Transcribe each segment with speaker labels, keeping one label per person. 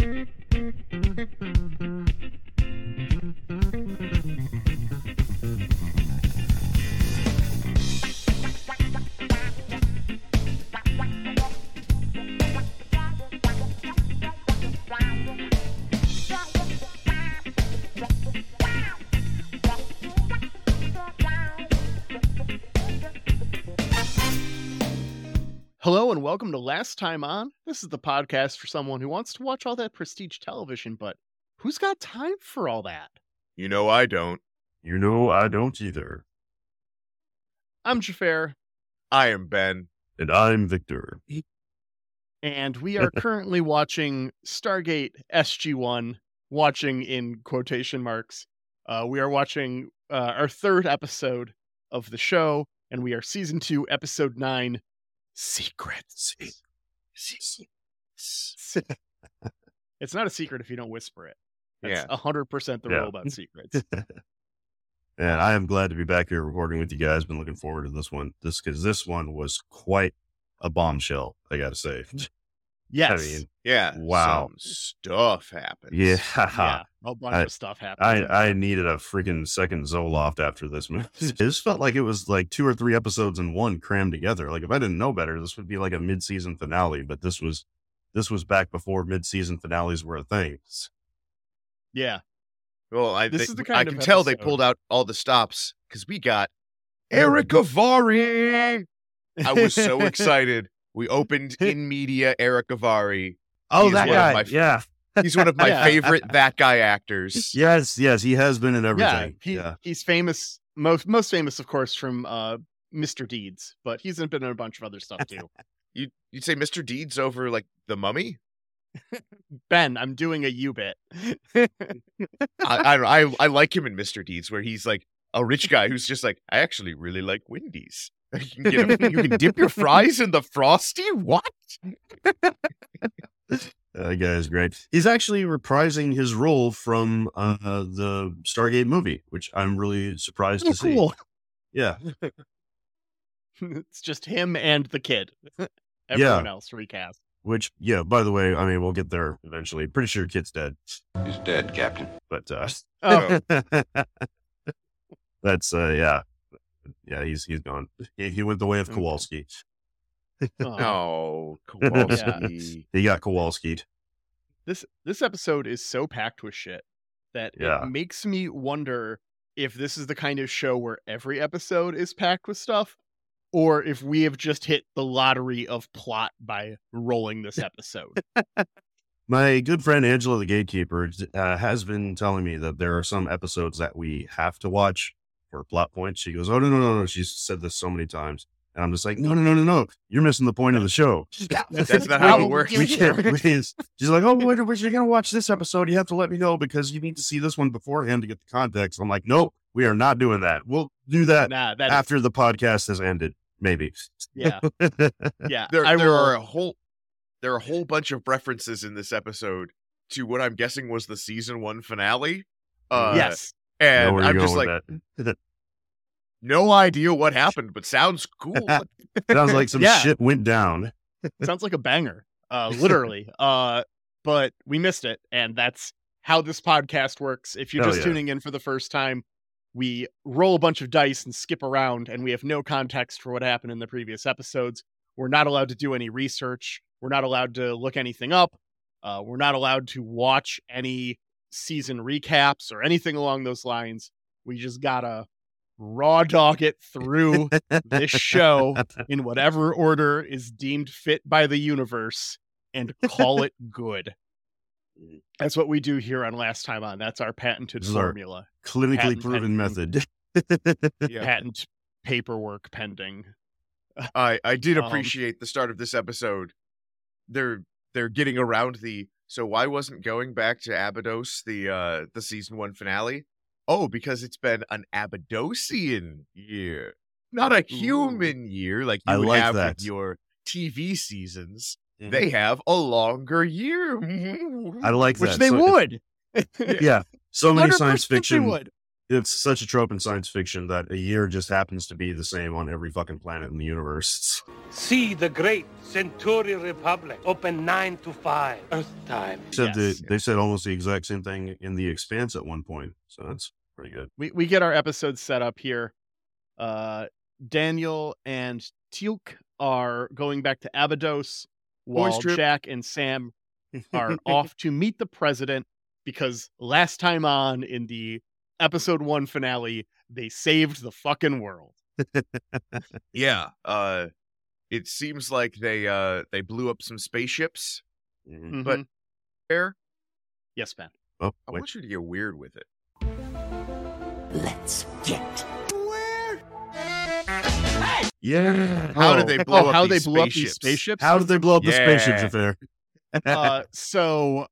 Speaker 1: Hello and welcome to Last Time On. This is the podcast for someone who wants to watch all that prestige television, but who's got time for all that?
Speaker 2: You know I don't.
Speaker 3: You know, I don't either.
Speaker 1: I'm Jafar,
Speaker 2: I am Ben.
Speaker 3: And I'm Victor.
Speaker 1: and we are currently watching Stargate SG1, watching in quotation marks. Uh, we are watching uh, our third episode of the show, and we are season two, episode nine, Secrets. it's not a secret if you don't whisper it. That's
Speaker 2: Yeah.
Speaker 1: 100% the
Speaker 3: Yeah.
Speaker 1: rule about secrets.
Speaker 3: And I am glad to be back here recording with you guys. Been looking forward to this one. This because this one was quite a bombshell. I gotta say.
Speaker 1: Yes.
Speaker 3: I mean,
Speaker 2: Yeah.
Speaker 3: Wow.
Speaker 2: Some stuff happens.
Speaker 3: yeah,
Speaker 1: yeah. A bunch
Speaker 3: I-
Speaker 1: of stuff happened.
Speaker 3: I I needed a freaking second Zoloft after this. Man, this felt like it was like two or three episodes in one crammed together. Like if I didn't know better, this would be like a mid-season finale. But this was this was back before mid-season finales were a thing.
Speaker 1: yeah.
Speaker 2: Well, I,
Speaker 1: This
Speaker 2: they-
Speaker 1: is the kind
Speaker 2: I
Speaker 1: of
Speaker 2: can tell they pulled out all the stops because we got Erick Avari. I was so excited. We opened in media Eric Gavari.
Speaker 3: Oh,
Speaker 2: He's
Speaker 3: that
Speaker 2: one of
Speaker 3: guy.
Speaker 2: my-
Speaker 3: yeah.
Speaker 2: He's one of my
Speaker 1: Yeah.
Speaker 2: favorite that guy actors.
Speaker 3: Yes, yes, he has been in
Speaker 1: Yeah.
Speaker 3: everything.
Speaker 1: He,
Speaker 3: yeah.
Speaker 1: He's famous, most most famous, of course, from uh, Mr. Deeds, but he's been in a bunch of other stuff too.
Speaker 2: You you'd say Mr. Deeds over like the Mummy?
Speaker 1: ben, I'm doing a U bit.
Speaker 2: I I I I like him in Mr. Deeds where he's like a rich guy who's just like I actually really like Wendy's. You can, get you can dip your fries in the frosty. What?
Speaker 3: That guy is great. He's actually reprising his role from uh, the Stargate movie, which I'm really surprised
Speaker 1: Oh,
Speaker 3: to see.
Speaker 1: cool.
Speaker 3: Yeah.
Speaker 1: it's just him and the kid. Everyone else recast.
Speaker 3: Which, yeah, by the way, I mean, we'll get there eventually. Pretty sure kid's dead.
Speaker 4: He's dead, Captain.
Speaker 3: But, uh,
Speaker 1: Oh,
Speaker 3: that's, uh, yeah. Yeah, he's he's gone. He, he went the way of Kowalski.
Speaker 1: oh.
Speaker 2: Oh, Kowalski.
Speaker 3: He got Kowalski'd.
Speaker 1: This this episode is so packed with shit that
Speaker 3: Yeah.
Speaker 1: it makes me wonder if this is the kind of show where every episode is packed with stuff, or if we have just hit the lottery of plot by rolling this episode.
Speaker 3: My good friend Angela, the gatekeeper, uh, has been telling me that there are some episodes that we have to watch for a plot point. She goes, "Oh no, no, no, no!" She's said this so many times, and I'm just like, "No, no, no, no, no! You're missing the point of the show."
Speaker 2: That's not how it works.
Speaker 3: we can't. We can't. She's like, "Oh, wait, wait, you're gonna watch this episode. You have to let me know because you need to see this one beforehand to get the context." I'm like, "No, we are not doing that. We'll do that
Speaker 1: nah, that is,
Speaker 3: after the podcast has ended, maybe."
Speaker 1: yeah, yeah.
Speaker 2: There,
Speaker 1: I
Speaker 2: there
Speaker 1: will-
Speaker 2: are a whole there are a whole bunch of references in this episode to what I'm guessing was the season one finale. Uh,
Speaker 1: yes.
Speaker 2: And I'm just like, no idea what happened, but sounds cool.
Speaker 3: Sounds like some
Speaker 1: Yeah.
Speaker 3: shit went down.
Speaker 1: Sounds like a banger, uh, literally. uh, but we missed it, and that's how this podcast works. If you're
Speaker 3: Hell
Speaker 1: just
Speaker 3: yeah.
Speaker 1: tuning in for the first time, we roll a bunch of dice and skip around, and we have no context for what happened in the previous episodes. We're not allowed to do any research. We're not allowed to look anything up. Uh, we're not allowed to watch any season recaps or anything along those lines. We just gotta raw dog it through this show in whatever order is deemed fit by the universe and call it good. That's what we do here on Last Time On. That's our patented
Speaker 3: This is our-
Speaker 1: formula.
Speaker 3: Clinically
Speaker 1: Patent
Speaker 3: proven
Speaker 1: pending.
Speaker 3: method.
Speaker 2: Yeah.
Speaker 1: Patent paperwork pending.
Speaker 2: I I did
Speaker 1: Um,
Speaker 2: appreciate the start of this episode. They're they're getting around the so why wasn't going back to Abydos the uh the season one finale? Oh, because it's been an Abydosian year, not a human year like you
Speaker 3: I
Speaker 2: would
Speaker 3: like
Speaker 2: have
Speaker 3: that.
Speaker 2: with your TV seasons.
Speaker 3: Mhm.
Speaker 2: They have a longer year.
Speaker 3: I like that.
Speaker 1: Which
Speaker 3: that.
Speaker 1: they
Speaker 3: So-
Speaker 1: would.
Speaker 3: Yeah. So many science
Speaker 1: 100% they
Speaker 3: fiction
Speaker 1: would.
Speaker 3: It's such a trope in science fiction that a year just happens to be the same on every fucking planet in the universe.
Speaker 4: See the great Centauri Republic. Open 9 to 5. Earth time.
Speaker 3: Said
Speaker 1: Yes.
Speaker 3: the, they said almost the exact same thing in the Expanse at one point, so that's pretty good.
Speaker 1: we we get our episode set up here. Uh, Daniel and Teal'c are going back to Abydos,
Speaker 2: Boys
Speaker 1: while
Speaker 2: trip.
Speaker 1: Jack and Sam are off to meet the president because last time on in the episode one finale, they saved the fucking world.
Speaker 2: Yeah. Uh it seems like they uh they blew up some spaceships
Speaker 3: Mhm.
Speaker 2: But- there.
Speaker 1: yes, man.
Speaker 3: Oh,
Speaker 2: I
Speaker 3: wait.
Speaker 2: want you to get weird with it.
Speaker 5: Let's get
Speaker 3: Yeah.
Speaker 2: How
Speaker 3: Oh,
Speaker 2: did they blow
Speaker 1: oh,
Speaker 2: up
Speaker 1: how
Speaker 2: these
Speaker 1: they blew up these
Speaker 2: spaceships?
Speaker 1: spaceships?
Speaker 3: How did they blow up the spaceships
Speaker 2: Yeah.
Speaker 3: affair?
Speaker 1: uh, so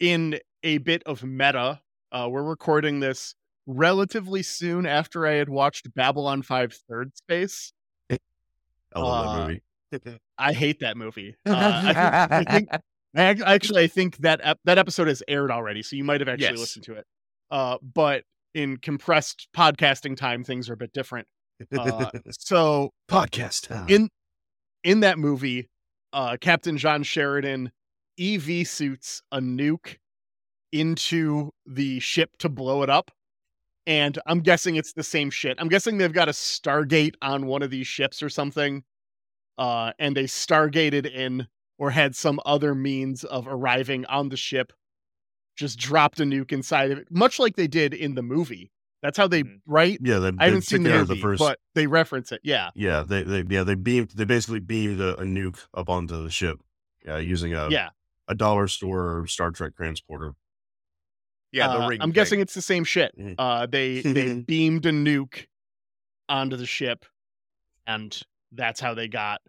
Speaker 1: in a bit of meta, uh, we're recording this relatively soon after I had watched Babylon 5 Third Space.
Speaker 3: I love
Speaker 1: uh,
Speaker 3: that movie.
Speaker 1: I hate that movie. Uh, I, think, I think I actually I think that ep- that episode has aired already, so you might have actually
Speaker 2: Yes.
Speaker 1: listened to it. Uh, but in compressed podcasting time, things are a bit different. Uh, so
Speaker 3: Podcast time.
Speaker 1: in in that movie, uh, Captain John Sheridan EV suits a nuke into the ship to blow it up. And I'm guessing it's the same shit. I'm guessing they've got a Stargate on one of these ships or something. Uh, and they Stargated in or had some other means of arriving on the ship, just dropped a nuke inside of it, much like they did in the movie. That's how they,
Speaker 2: Mhm.
Speaker 1: right?
Speaker 3: yeah, they,
Speaker 1: I haven't seen the movie,
Speaker 3: the first.
Speaker 1: but they reference it. Yeah.
Speaker 3: yeah, they, they yeah they beamed they basically beamed a, a nuke up onto the ship. Yeah, using a
Speaker 1: yeah.
Speaker 3: a dollar store Star Trek transporter.
Speaker 2: Yeah, the
Speaker 1: Uh,
Speaker 2: ring.
Speaker 1: I'm
Speaker 2: thing.
Speaker 1: guessing it's the same shit.
Speaker 3: Mhm.
Speaker 1: Uh, they they beamed a nuke onto the ship, and that's how they got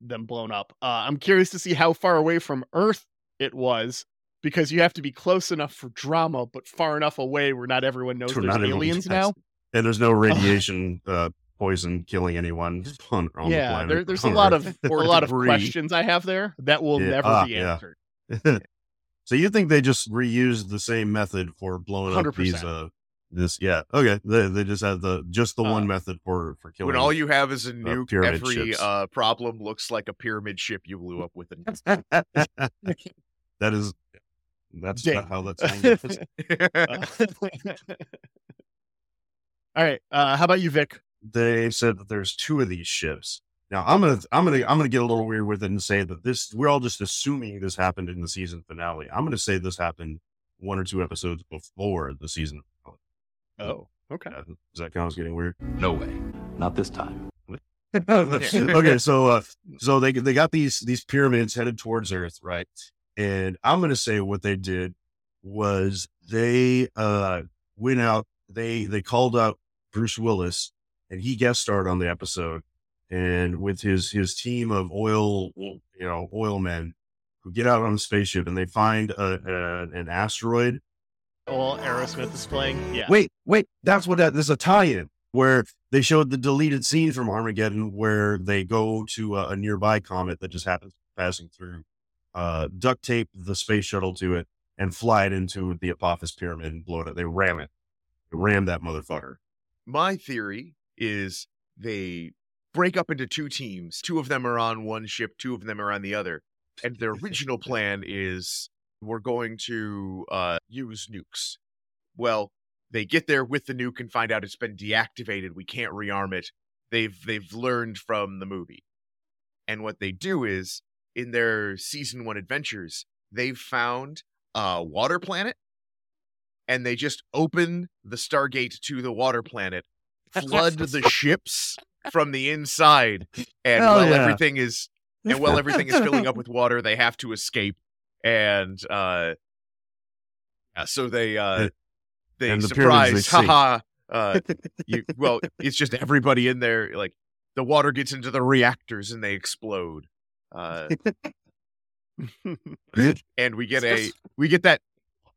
Speaker 1: them blown up. Uh, I'm curious to see how far away from Earth it was, because you have to be close enough for drama, but far enough away where not everyone knows
Speaker 3: For
Speaker 1: there's aliens now.
Speaker 3: And there's no radiation uh, poison killing anyone on, on the
Speaker 1: yeah,
Speaker 3: planet.
Speaker 1: there, there's a lot of a lot of questions I have there that will
Speaker 3: Yeah,
Speaker 1: never
Speaker 3: ah,
Speaker 1: be
Speaker 3: yeah. So you think they just reused the same method for blowing up these uh this yeah okay they, they just had the just the one
Speaker 1: Uh,
Speaker 3: method for for killing
Speaker 2: when all you have is a nuke,
Speaker 3: pyramid
Speaker 2: every
Speaker 3: ships.
Speaker 2: uh, problem looks like a pyramid ship you blew up with a nuke.
Speaker 3: that is that's
Speaker 1: Damn.
Speaker 3: not how that sounds
Speaker 1: Uh, All right. Uh, how about you, Vic?
Speaker 3: they said that there's two of these ships. Now I'm gonna I'm gonna I'm gonna get a little weird with it and say that this we're all just assuming this happened in the season finale. I'm gonna say this happened one or two episodes before the season finale.
Speaker 1: Oh, okay.
Speaker 3: Yeah, Does that count as getting weird?
Speaker 6: No way. Not this time.
Speaker 3: okay, so uh, so they they got these these pyramids headed towards Earth, right? And I'm gonna say what they did was they uh went out they they called out Bruce Willis and he guest starred on the episode and with his his team of oil you know oil men who get out on a spaceship and they find a, a an asteroid
Speaker 1: Well, Aerosmith is playing. Yeah.
Speaker 3: Wait, wait, that's what that, there's a tie-in where they showed the deleted scene from Armageddon where they go to a, a nearby comet that just happens to be passing through, uh, duct tape the space shuttle to it and fly it into the Apophis pyramid and blow it up. They ram it. They ram that motherfucker.
Speaker 2: My theory is they break up into two teams. Two of them are on one ship, two of them are on the other. And their original plan is we're going to uh, use nukes. Well, they get there with the nuke and find out it's been deactivated. We can't rearm it. They've they've learned from the movie. And what they do is in their season 1 adventures, they've found a water planet and they just open the Stargate to the water planet, flood the ships from the inside, and
Speaker 3: Hell
Speaker 2: while
Speaker 3: yeah.
Speaker 2: everything is and while everything is filling up with water, they have to escape. And uh yeah, so they uh they
Speaker 3: And the
Speaker 2: surprise, haha. Uh you well, it's just everybody in there, like the water gets into the reactors and they explode. Uh and we get a we get that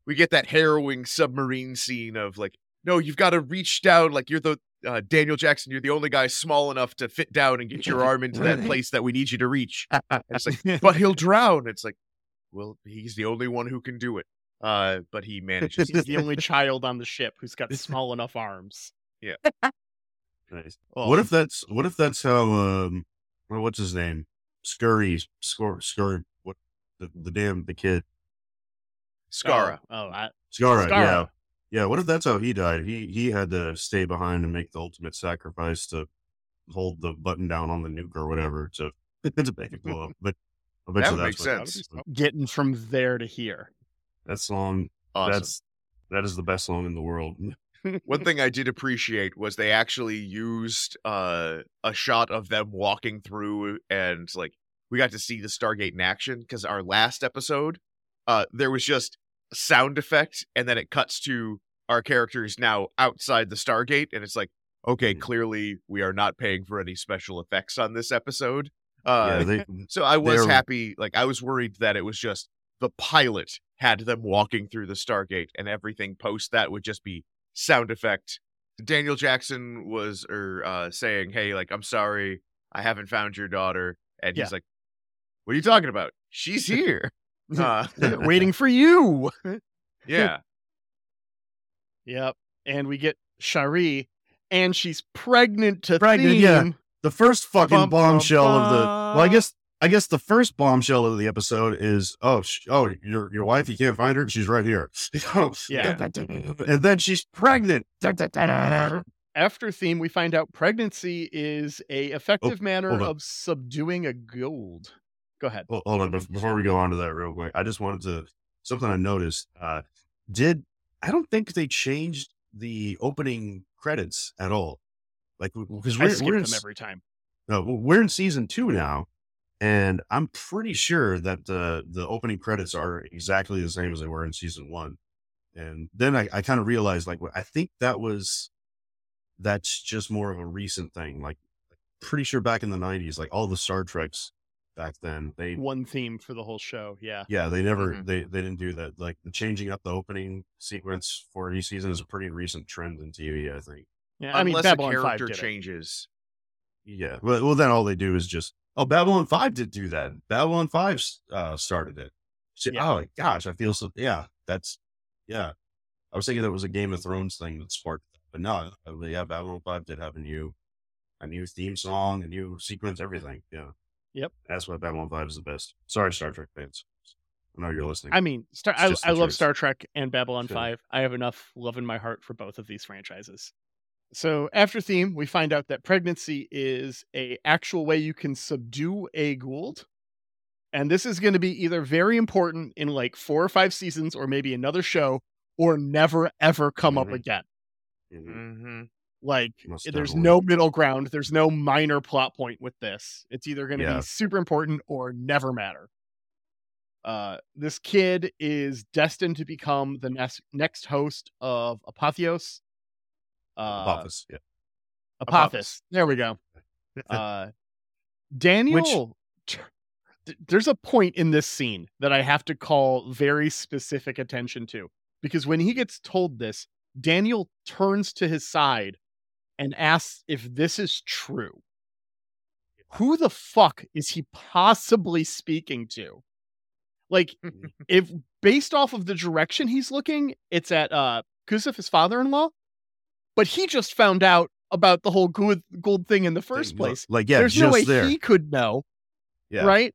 Speaker 2: we get that harrowing submarine scene of like no you've got to reach down like you're the uh, daniel jackson you're the only guy small enough to fit down and get your arm into that place that we need you to reach And it's like but he'll drown it's like well he's the only one who can do it Uh, but he manages.
Speaker 1: He's the only child on the ship who's got small enough arms.
Speaker 3: Nice.
Speaker 1: Oh,
Speaker 3: What if that's what if that's how um well, what's his name? Scurry Scur Scurry what the, the damn the kid.
Speaker 2: Skaara.
Speaker 1: Oh, oh I,
Speaker 3: Skaara,
Speaker 1: Skaara.
Speaker 3: yeah. Yeah, what if that's how he died? He he had to stay behind and make the ultimate sacrifice to hold the button down on the nuke or whatever to to make it blow up. But eventually
Speaker 2: would make
Speaker 3: what
Speaker 2: sense.
Speaker 1: getting from there to here.
Speaker 3: That song
Speaker 2: Awesome.
Speaker 3: that's that is the best song in the world.
Speaker 2: One thing I did appreciate was they actually used uh, a shot of them walking through, and like we got to see the Stargate in action. Because our last episode, uh, there was just a sound effect, and then it cuts to our characters now outside the Stargate, and it's like, okay,
Speaker 3: Mhm.
Speaker 2: clearly we are not paying for any special effects on this episode.
Speaker 3: yeah,
Speaker 2: Uh,
Speaker 3: they
Speaker 2: so I was happy. Like I was worried that it was just the pilot had them walking through the Stargate, and everything post that would just be sound effect. Daniel Jackson was or uh, saying, "Hey, like I'm sorry, I haven't found your daughter," and he's
Speaker 1: Yeah.
Speaker 2: like, "What are you talking about? She's here." Uh,
Speaker 1: Waiting for you.
Speaker 2: yeah,
Speaker 1: Yep. And we get Sha're, and she's pregnant to
Speaker 3: Pregnant,
Speaker 1: theme.
Speaker 3: yeah. the first fucking
Speaker 2: Bum, bum,
Speaker 3: bombshell of the well, I guess I guess the first bombshell of the episode is oh sh- oh your your wife you can't find her she's right here
Speaker 1: Yeah.
Speaker 3: and then she's pregnant
Speaker 1: After theme, we find out pregnancy is a effective manner of subduing a Goa'uld. Go ahead.
Speaker 3: Well, hold on before we go on to that real quick I just wanted to something I noticed uh did I don't think they changed the opening credits at all like because we're, we're in,
Speaker 1: them every time.
Speaker 3: no, we're in season two now and I'm pretty sure that the the opening credits are exactly the same as they were in season one. And then I, I kind of realized like I think that was that's just more of a recent thing. Like pretty sure back in the nineties, like all the Star Treks back then, they
Speaker 1: One theme for the whole show. Yeah.
Speaker 3: yeah, they never
Speaker 2: Mhm.
Speaker 3: they they didn't do that. Like the changing up the opening sequence for any season is a pretty recent trend in TV, I think.
Speaker 1: Yeah. I mean,
Speaker 2: unless
Speaker 1: Babylon
Speaker 2: a
Speaker 1: 5
Speaker 2: character
Speaker 1: it.
Speaker 2: changes.
Speaker 3: Yeah. Well, well, then all they do is just, oh, Babylon 5 did do that. Babylon 5 uh, started it. So,
Speaker 1: Yeah.
Speaker 3: Oh, gosh. I feel so. Yeah. That's, yeah. I was thinking that was a Game of Thrones thing that sparked, that, but no. uh, Yeah. Babylon 5 did have a new, a new theme song, a new sequence, everything. Yeah.
Speaker 1: Yep.
Speaker 3: That's why Babylon 5 is the best. Sorry, Star Trek fans. I know you're listening.
Speaker 1: I mean, Star- I, I love. Star Trek and Babylon
Speaker 3: Sure.
Speaker 1: 5. I have enough love in my heart for both of these franchises. So after theme, we find out that pregnancy is a actual way you can subdue a Goa'uld. And this is going to be either very important in like four or five seasons or maybe another show or never ever come up
Speaker 3: Mhm.
Speaker 1: again.
Speaker 3: Mhm.
Speaker 2: Mm-hmm.
Speaker 1: Like
Speaker 3: Most
Speaker 1: there's no middle ground. There's no minor plot point with this. It's either going to
Speaker 3: Yeah.
Speaker 1: be super important or never matter. Uh, this kid is destined to become the next next host of Apotheos. Uh,
Speaker 3: Apophis. Yeah.
Speaker 1: Apophis. There we go. Uh, Daniel. t- There's a point in this scene that I have to call very specific attention to because when he gets told this, Daniel turns to his side and asks if this is true. Who the fuck is he possibly speaking to? Like, if based off of the direction he's looking, it's at uh Kasuf, his father-in-law, but he just found out about the whole Goa'uld, Goa'uld thing in the first
Speaker 3: Thing,
Speaker 1: place.
Speaker 3: Like, yeah,
Speaker 1: There's no way
Speaker 3: there.
Speaker 1: he could know,
Speaker 3: yeah.
Speaker 1: right?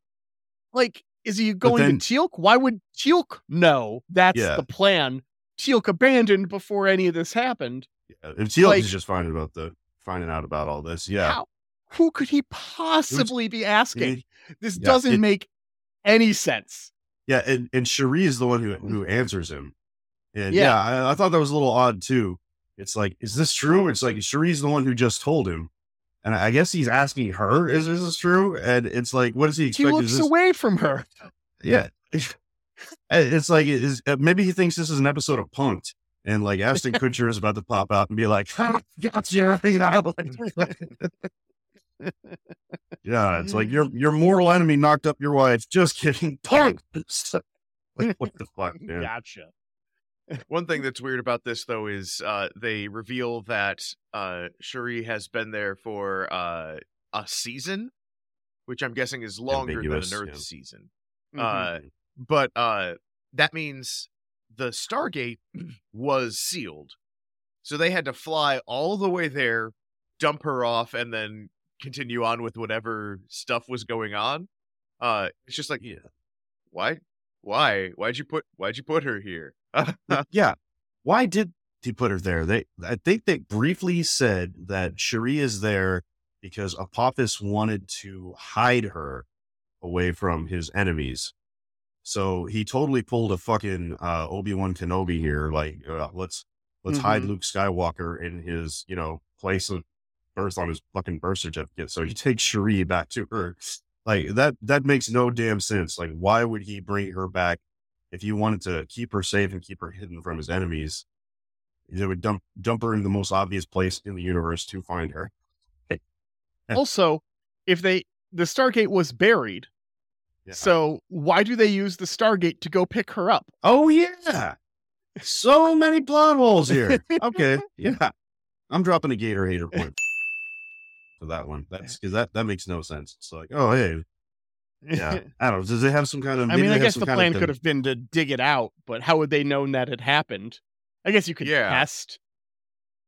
Speaker 1: Like, is he going
Speaker 3: then-
Speaker 1: to Teal'c? Why would Teal'c know that's
Speaker 3: Yeah.
Speaker 1: the plan? Teal'c abandoned before any of this happened.
Speaker 3: Yeah, If Teal'c
Speaker 1: Like-
Speaker 3: is just finding about the, finding out about all this. Yeah.
Speaker 1: How? Who could he possibly be asking?
Speaker 3: It-
Speaker 1: this
Speaker 3: yeah,
Speaker 1: doesn't
Speaker 3: it-
Speaker 1: make any sense.
Speaker 3: Yeah, and, and Sha're is the one who who answers him. And
Speaker 1: Yeah.
Speaker 3: yeah, I, I thought that was a little odd too. It's like, is this true? It's like Sha're's the one who just told him. And I guess he's asking her, is this true? And it's like, what does he
Speaker 1: He
Speaker 3: expect?
Speaker 1: looks
Speaker 3: Is this,
Speaker 1: away from her.
Speaker 3: yeah. It's like, is, uh, maybe he thinks this is an episode of Punked. And like Ashton Kutcher is about to pop out and be like, gotcha. yeah, it's like your your mortal enemy knocked up your wife. Just kidding. Punk. like, what the fuck, man?
Speaker 1: Gotcha.
Speaker 2: One thing that's weird about this though is uh they reveal that uh Sha're has been there for uh a season, which I'm guessing is longer
Speaker 3: Ambiguous,
Speaker 2: than an Earth
Speaker 3: yeah.
Speaker 2: season.
Speaker 1: Mhm.
Speaker 2: Uh but uh that means the Stargate was sealed. So they had to fly all the way there, dump her off, and then continue on with whatever stuff was going on. Uh it's just like
Speaker 3: Yeah.
Speaker 2: why why why'd you put why'd you put her here
Speaker 3: yeah. Why did he put her there? They, I think they briefly said that Sha're is there because Apophis wanted to hide her away from his enemies. So he totally pulled a fucking uh, Obi Wan Kenobi here. Like, uh, let's let's hide Luke Skywalker in his you know place of birth on his fucking birth certificate. So he takes Sha're back to her. Like that that makes no damn sense. Like, why would he bring her back if you wanted to keep her safe and keep her hidden from his enemies? They would dump dump her in the most obvious place in the universe to find her.
Speaker 1: Also, if they the Stargate was buried,
Speaker 3: Yeah.
Speaker 1: so why do they use the Stargate to go pick her up?
Speaker 3: Oh yeah. So many plot holes here. Okay. Yeah. I'm dropping a Gator hater point for that one. That's because that, that makes no sense. It's like, oh hey. Yeah. I don't know. Does it have some kind of
Speaker 1: I mean, I guess the plan could have been to dig it out, but how would they known that it happened? I guess you could
Speaker 2: Yeah.
Speaker 1: test.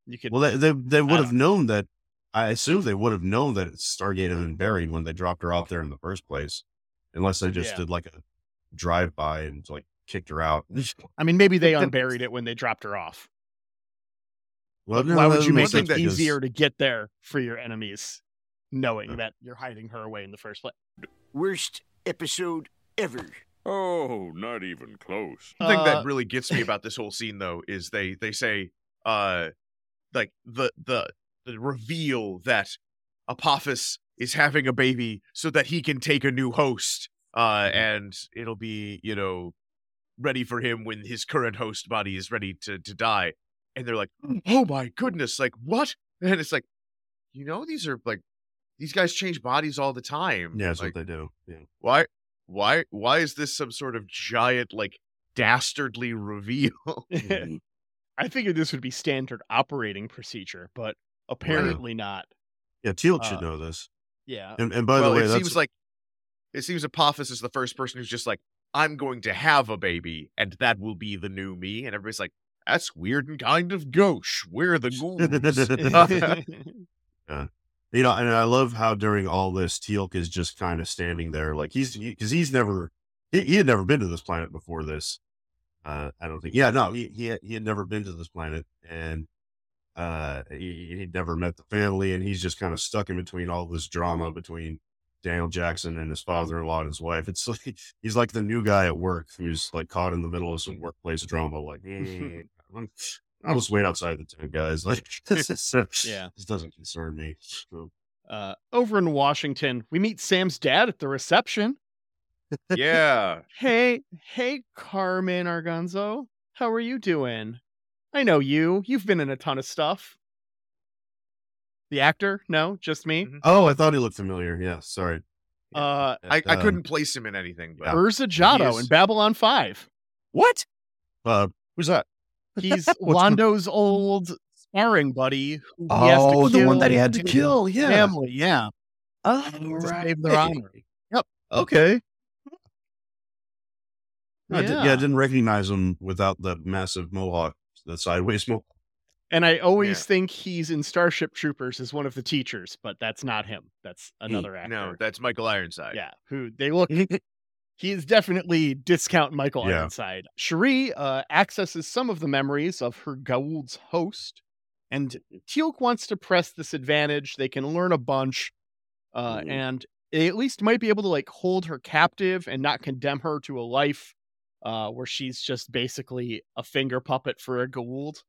Speaker 1: You could.
Speaker 3: Well they they, they would have known that I assume they would have known that Stargate had been buried when they dropped her off there in the first place. Unless they just
Speaker 1: Yeah.
Speaker 3: did like a drive by and like kicked her out.
Speaker 1: I mean, maybe they unburied it when they dropped her off.
Speaker 3: Well, no,
Speaker 1: Why would you make it
Speaker 3: because-
Speaker 1: easier to get there for your enemies, knowing
Speaker 3: Uh.
Speaker 1: that you're hiding her away in the first place?
Speaker 5: Worst episode ever.
Speaker 7: Oh, not even close.
Speaker 2: The thing
Speaker 1: Uh,
Speaker 2: that really gets me about this whole scene though is they they say uh like the the the reveal that Apophis is having a baby so that he can take a new host uh and it'll be you know ready for him when his current host body is ready to to die and they're like oh my goodness like what and it's like you know these are like these guys change bodies all the time
Speaker 3: Yeah, that's
Speaker 2: like,
Speaker 3: what they do. Yeah.
Speaker 2: why why why is this some sort of giant like dastardly reveal
Speaker 1: I figured this would be standard operating procedure, but apparently not.
Speaker 3: Yeah, Teal'c should
Speaker 1: Uh,
Speaker 3: know this.
Speaker 1: Yeah.
Speaker 3: And, and by
Speaker 2: well
Speaker 3: the way,
Speaker 2: it
Speaker 3: that's
Speaker 2: seems like it seems apophis is the first person who's just like i'm going to have a baby and that will be the new me and everybody's like that's weird and kind of gauche we're the ghouls yeah.
Speaker 3: you know, and I love how during all this, Teal'c is just kind of standing there, like he's because he's never he, he had never been to this planet before this. Uh, I don't think. Yeah, no, he he had, he had never been to this planet, and uh, he, he'd never met the family, and he's just kind of stuck in between all this drama between Daniel Jackson and his father-in-law and his wife. It's like he's like the new guy at work who's like caught in the middle of some workplace drama. Like, eh, I'll just wait outside the tent, guys. Like, this is uh,
Speaker 1: Yeah.
Speaker 3: this doesn't concern me. So,
Speaker 1: Uh, over in Washington, we meet Sam's dad at the reception.
Speaker 2: yeah
Speaker 1: Hey, hey, Carmen Argenziano. How are you doing? I know you. You've been in a ton of stuff. The actor? No, just me.
Speaker 2: Mhm.
Speaker 3: oh, I thought he looked familiar. Yeah, sorry.
Speaker 1: Uh,
Speaker 2: I, I
Speaker 3: Um,
Speaker 2: couldn't place him in anything but
Speaker 1: Urza Jaddo
Speaker 2: is-
Speaker 1: in Babylon 5.
Speaker 3: What? Uh, who's that?
Speaker 1: He's
Speaker 3: What's the-
Speaker 1: Londo's old sparring buddy. Who he has to
Speaker 3: Oh, the one that he had to kill. Yeah.
Speaker 1: Family, yeah.
Speaker 3: Oh,
Speaker 1: To save their honor. Yep.
Speaker 3: Okay. I di- yeah,
Speaker 1: Yeah.
Speaker 3: I didn't recognize him without the massive mohawk, the sideways mohawk.
Speaker 1: And I always
Speaker 2: Yeah.
Speaker 1: think he's in Starship Troopers as one of the teachers, but that's not him. That's another actor.
Speaker 2: no that's michael ironside
Speaker 1: Yeah, who they look. he is definitely discount Michael
Speaker 3: Yeah.
Speaker 1: Ironside. Sha're uh, accesses some of the memories of her Goa'uld's host, and Teal'c wants to press this advantage. They can learn a bunch, uh,
Speaker 3: Ooh.
Speaker 1: and they at least might be able to like hold her captive and not condemn her to a life uh, where she's just basically a finger puppet for a Goa'uld.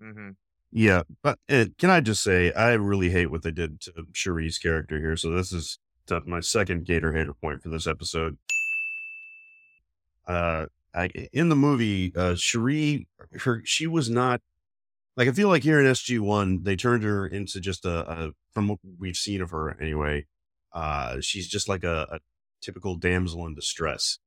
Speaker 2: hmm
Speaker 3: Yeah, but uh, can I just say, I really hate what they did to Sha're's character here. So this is my second Gator hater point for this episode. Uh, I, in the movie, uh, Sha're, her she was not like I feel like here in SG One, they turned her into just a, a from what we've seen of her anyway. Uh, she's just like a, a typical damsel in distress.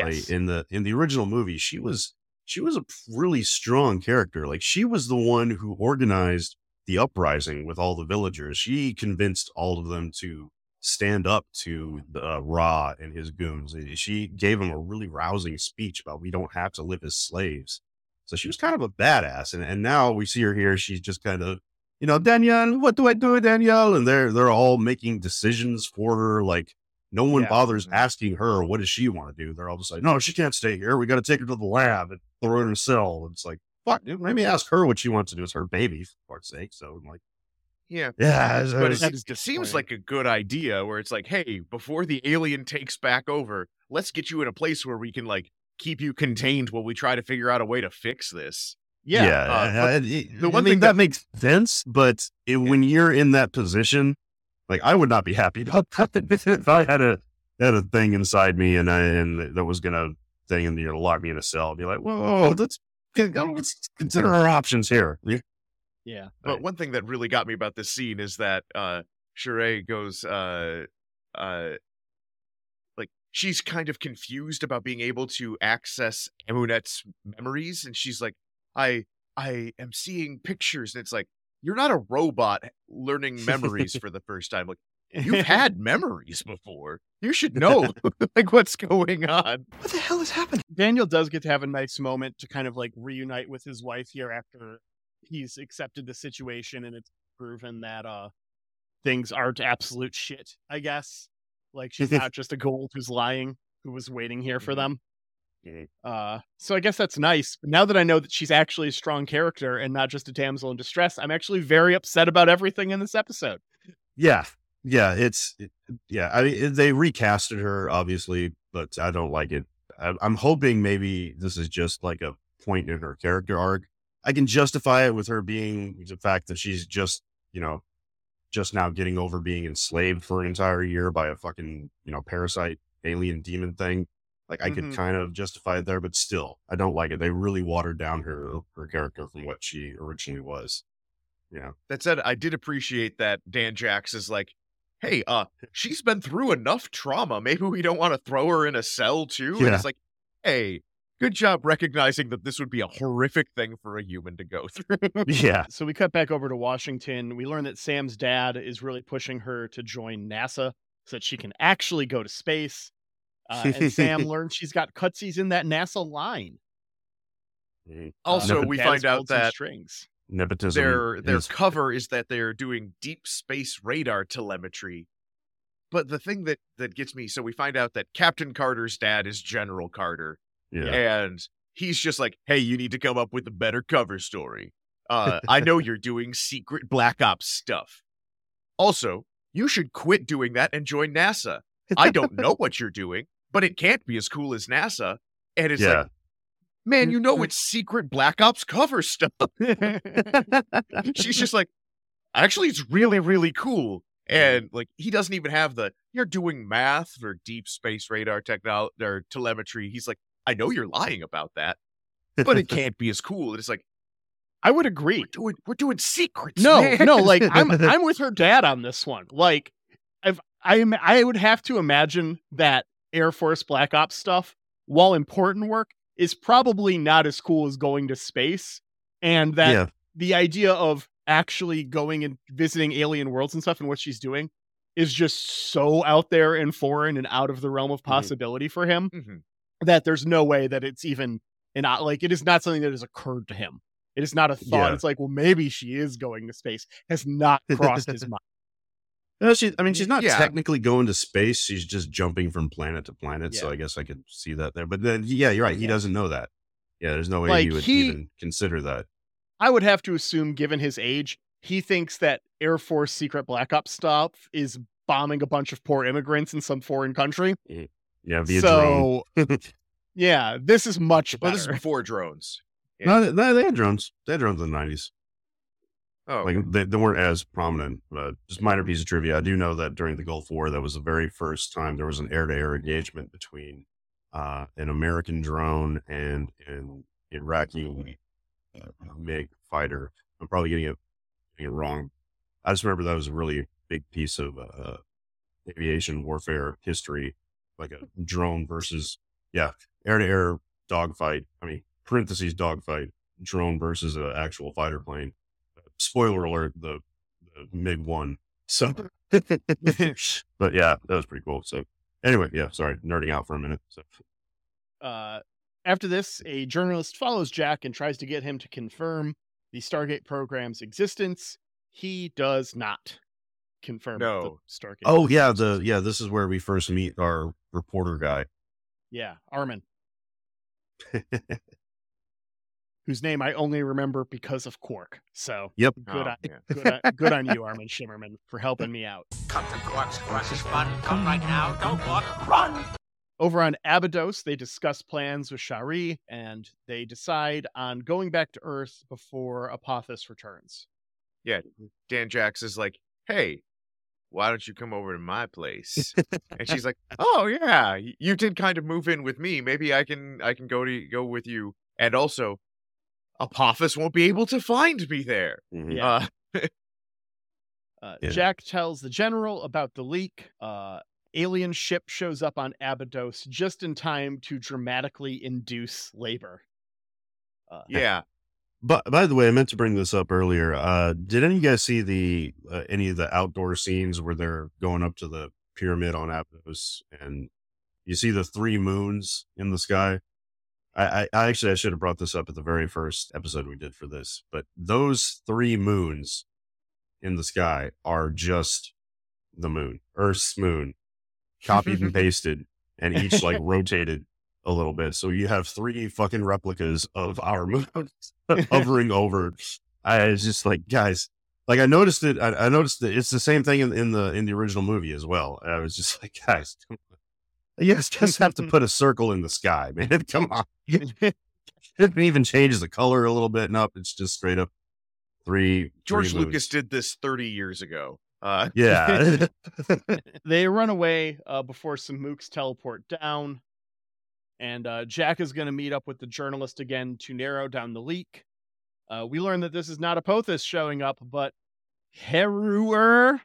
Speaker 3: Like,
Speaker 1: Yes,
Speaker 3: in the in the original movie, she was she was a really strong character. Like she was the one who organized the uprising with all the villagers. She convinced all of them to stand up to the uh, Ra and his goons. She gave him a really rousing speech about we don't have to live as slaves. So she was kind of a badass. And, and now we see her here. She's just kind of, you know, Danielle, what do I do, Danielle? And they're they're all making decisions for her. Like no one
Speaker 1: Yeah.
Speaker 3: bothers asking her what does she want to do. They're all just like, no, she can't stay here. We got to take her to the lab and throw her in a cell. And it's like, fuck, dude, let me ask her what she wants to do. It's her baby, for fuck's sake. So I'm like,
Speaker 2: Yeah.
Speaker 3: yeah,
Speaker 2: But
Speaker 1: that
Speaker 2: it seems like a good idea where it's like, hey, before the alien takes back over, let's get you in a place where we can like keep you contained while we try to figure out a way to fix this.
Speaker 1: Yeah.
Speaker 3: yeah.
Speaker 2: uh,
Speaker 3: it-
Speaker 2: the
Speaker 3: I
Speaker 2: one
Speaker 3: mean,
Speaker 2: thing
Speaker 3: that,
Speaker 2: that-
Speaker 3: makes sense, but it, when you're in that position, like I would not be happy about that if I had a had a thing inside me and I and that was gonna thing and you know, lock me in a cell. I'd be like, whoa, let's let's consider our options here. Yeah.
Speaker 1: Yeah.
Speaker 2: But one thing that really got me about this scene is that uh Sha're goes uh uh like she's kind of confused about being able to access Amaunet's memories and she's like I I am seeing pictures and it's like you're not a robot learning memories for the first time like you've had memories before you should know like what's going on
Speaker 5: What the hell is happening?
Speaker 1: Daniel does get to have a nice moment to kind of like reunite with his wife here after he's accepted the situation and it's proven that uh things aren't absolute shit, I guess. Like she's not just a Goa'uld who's lying, who was waiting here for them. Uh so I guess that's nice. But now that I know that she's actually a strong character and not just a damsel in distress, I'm actually very upset about everything in this episode.
Speaker 3: Yeah. Yeah. It's, it, yeah. I mean, they recasted her, obviously, but I don't like it. I, I'm hoping maybe this is just like a point in her character arc. I can justify it with her being the fact that she's just, you know, just now getting over being enslaved for an entire year by a fucking, you know, parasite alien demon thing. Like I could
Speaker 2: Mhm.
Speaker 3: kind of justify it there, but still, I don't like it. They really watered down her her character from what she originally was. Yeah.
Speaker 2: That said, I did appreciate that Dan Jax is like, hey, uh, she's been through enough trauma. Maybe we don't want to throw her in a cell too. And
Speaker 3: Yeah.
Speaker 2: it's like, hey, good job recognizing that this would be a horrific thing for a human to go through.
Speaker 3: Yeah.
Speaker 1: So we cut back over to Washington. We learn that Sam's dad is really pushing her to join NASA so that she can actually go to space. Uh, and Sam learns she's got cutsies in that NASA line.
Speaker 3: Mhm.
Speaker 2: also,
Speaker 3: Uh,
Speaker 2: we find out
Speaker 1: pulled
Speaker 2: that
Speaker 1: strings.
Speaker 3: Nepotism.
Speaker 2: their their
Speaker 3: is-
Speaker 2: cover is that they're doing deep space radar telemetry. But the thing that that gets me, so we find out that Captain Carter's dad is General Carter.
Speaker 3: yeah.
Speaker 2: and he's just like, "Hey, you need to come up with a better cover story. Uh, I know you're doing secret Black Ops stuff. Also, you should quit doing that and join NASA. I don't know what you're doing, but it can't be as cool as NASA." And it's
Speaker 3: Yeah.
Speaker 2: like, "Man, mm, you know mm. it's secret Black Ops cover stuff." She's just like, "Actually, it's really, really cool." Mm. And like, he doesn't even have the "you're doing math for deep space radar technology or telemetry." He's like. I know you're lying about that, but it can't be as cool. And it's like
Speaker 1: I would agree.
Speaker 2: we're doing we're doing secrets.
Speaker 1: No,
Speaker 2: man.
Speaker 1: no, like I'm I'm with her dad on this one. Like if I'm I would have to imagine that Air Force Black Ops stuff, while important work, is probably not as cool as going to space. And that
Speaker 3: yeah.
Speaker 1: the idea of actually going and visiting alien worlds and stuff and what she's doing is just so out there and foreign and out of the realm of possibility for him
Speaker 2: Mhm.
Speaker 1: that there's no way that it's even and like it is not something that has occurred to him. It is not a thought.
Speaker 3: Yeah.
Speaker 1: It's like, well, maybe she is going to space. Has not crossed his mind.
Speaker 3: No, she, I mean, she's not
Speaker 2: Yeah.
Speaker 3: technically going to space. She's just jumping from planet to planet. So I guess I could see that there. But then, yeah, you're right. He
Speaker 1: Yeah.
Speaker 3: doesn't know that. Yeah, there's no way
Speaker 1: Like,
Speaker 3: he would
Speaker 1: he-
Speaker 3: even consider that.
Speaker 1: I would have to assume, given his age, he thinks that Air Force secret Black Ops stuff is bombing a bunch of poor immigrants in some foreign country.
Speaker 3: Mm, yeah, via drone.
Speaker 1: so, yeah, this is much
Speaker 2: Well, this is before drones. Yeah.
Speaker 3: No, no, they had drones. They had drones in the 90s.
Speaker 2: Oh,
Speaker 3: Like they, they weren't as prominent. But just minor piece of trivia. I do know that during the Gulf War, that was the very first time there was an air-to-air engagement between uh, an American drone and an Iraqi MiG fighter. I'm probably getting it, getting it wrong. I just remember that was a really big piece of uh, aviation warfare history, like a drone versus yeah, air-to-air dogfight. I mean, parentheses dogfight, drone versus an actual fighter plane spoiler alert: the, the MiG won. So, but yeah, that was pretty cool. So, anyway, yeah, sorry, nerding out for a minute. So,
Speaker 1: Uh, after this, a journalist follows Jack and tries to get him to confirm the Stargate program's existence. He does not confirm
Speaker 2: No.
Speaker 1: the Stargate.
Speaker 3: oh yeah, the yeah, this is where we first meet our reporter guy.
Speaker 1: yeah, Armin, whose name I only remember because of Quark. So
Speaker 3: Yep.
Speaker 1: good,
Speaker 2: Oh,
Speaker 1: on, good, on, good on you, Armin Shimerman, for helping me out.
Speaker 5: Come to Quark's Quark is fun. Come right now. Don't walk. Run.
Speaker 1: Over on Abydos, they discuss plans with Sha're, and they decide on going back to Earth before Apophis returns.
Speaker 2: Yeah, Dan Jax is like, "Hey, why don't you come over to my place?" and she's like, "Oh yeah, you did kind of move in with me. Maybe I can I can go to go with you. And also, Apophis won't be able to find me there."
Speaker 3: Mhm.
Speaker 1: Yeah.
Speaker 2: Uh,
Speaker 1: Uh,
Speaker 3: Yeah.
Speaker 1: Jack tells the general about the leak. Uh, alien ship shows up on Abydos just in time to dramatically induce labor. Uh,
Speaker 2: yeah.
Speaker 3: But by the way, I meant to bring this up earlier. Uh, did any of you guys see the uh, any of the outdoor scenes where they're going up to the pyramid on Abydos and you see the three moons in the sky? I, I, actually I should have brought this up at the very first episode we did for this, but those three moons in the sky are just the moon, Earth's moon, copied and pasted, and each like rotated a little bit. So you have three fucking replicas of our moon hovering over. I was just like, guys, like I noticed it. I, I noticed that it's the same thing in, in the in the original movie as well. I was just like, guys, come on. You guys just have to put a circle in the sky, man. Come on. It even changes the color a little bit. Nope, it's just straight up three.
Speaker 2: George
Speaker 3: three
Speaker 2: Lucas did this 30 years ago. Uh,
Speaker 3: Yeah.
Speaker 1: they run away uh, before some mooks teleport down. And uh, Jack is going to meet up with the journalist again to narrow down the leak. Uh, we learn that this is not Apophis showing up, but Heru'ur.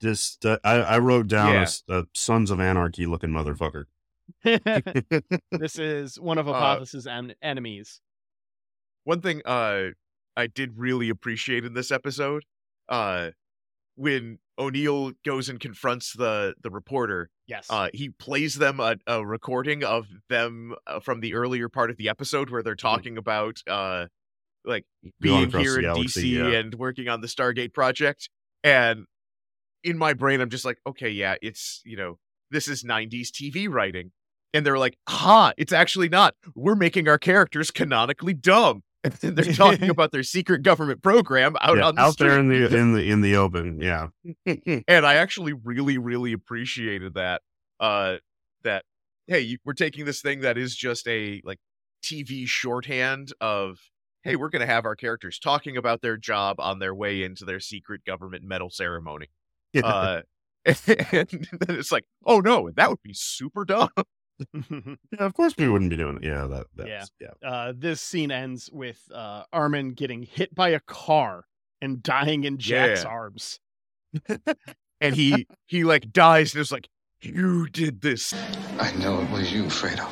Speaker 3: Just uh, I, I wrote down a
Speaker 2: Yeah.
Speaker 3: s- a, Sons of Anarchy looking motherfucker.
Speaker 1: this is one of
Speaker 2: Uh,
Speaker 1: en- enemies.
Speaker 2: one thing uh I did really appreciate in this episode, uh when O'Neill goes and confronts the the reporter,
Speaker 1: Yes.
Speaker 2: uh he plays them a, a recording of them uh, from the earlier part of the episode where they're talking about uh like
Speaker 3: Going
Speaker 2: being here in
Speaker 3: galaxy,
Speaker 2: DC
Speaker 3: yeah.
Speaker 2: and working on the Stargate project and in my brain I'm just like okay yeah it's you know this is 90s TV writing and they're like ha it's actually not we're making our characters canonically dumb and they're talking about their secret government program out
Speaker 3: Yeah,
Speaker 2: on the
Speaker 3: out there in the in the in the open. Yeah.
Speaker 2: and I actually really, really appreciated that. Uh, that hey, you, we're taking this thing that is just a like TV shorthand of hey, we're gonna have our characters talking about their job on their way into their secret government medal ceremony. Uh, and then it's like, oh no, that would be super dumb.
Speaker 3: Yeah, of course we wouldn't be doing it. Yeah, that that's
Speaker 1: Yeah.
Speaker 3: yeah.
Speaker 1: uh, this scene ends with uh, Armin getting hit by a car and dying in Jack's
Speaker 2: Yeah.
Speaker 1: arms.
Speaker 2: And he he like dies and is like, you did this,
Speaker 8: I know it was you, Fredo.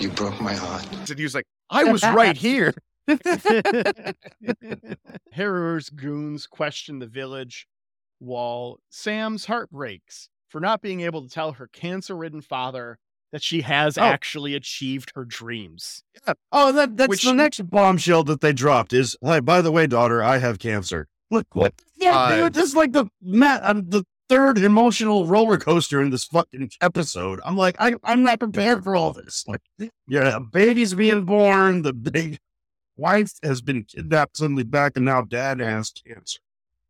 Speaker 8: You broke my heart.
Speaker 2: and he was like, I was right here.
Speaker 1: Heru'ur's goons question the village while Sam's heart breaks for not being able to tell her cancer ridden father that she has
Speaker 3: Oh.
Speaker 1: actually achieved her dreams.
Speaker 3: Oh, that that's
Speaker 2: Which-
Speaker 3: the next bombshell that they dropped is, hey, by the way, daughter, I have cancer. Look what? Yeah,
Speaker 2: Uh,
Speaker 3: dude, this is like the Matt, um, the third emotional roller coaster in this fucking episode. I'm like, I, I'm not prepared for all this. Like, yeah, baby's being born. The big wife has been kidnapped suddenly back, and now dad has cancer.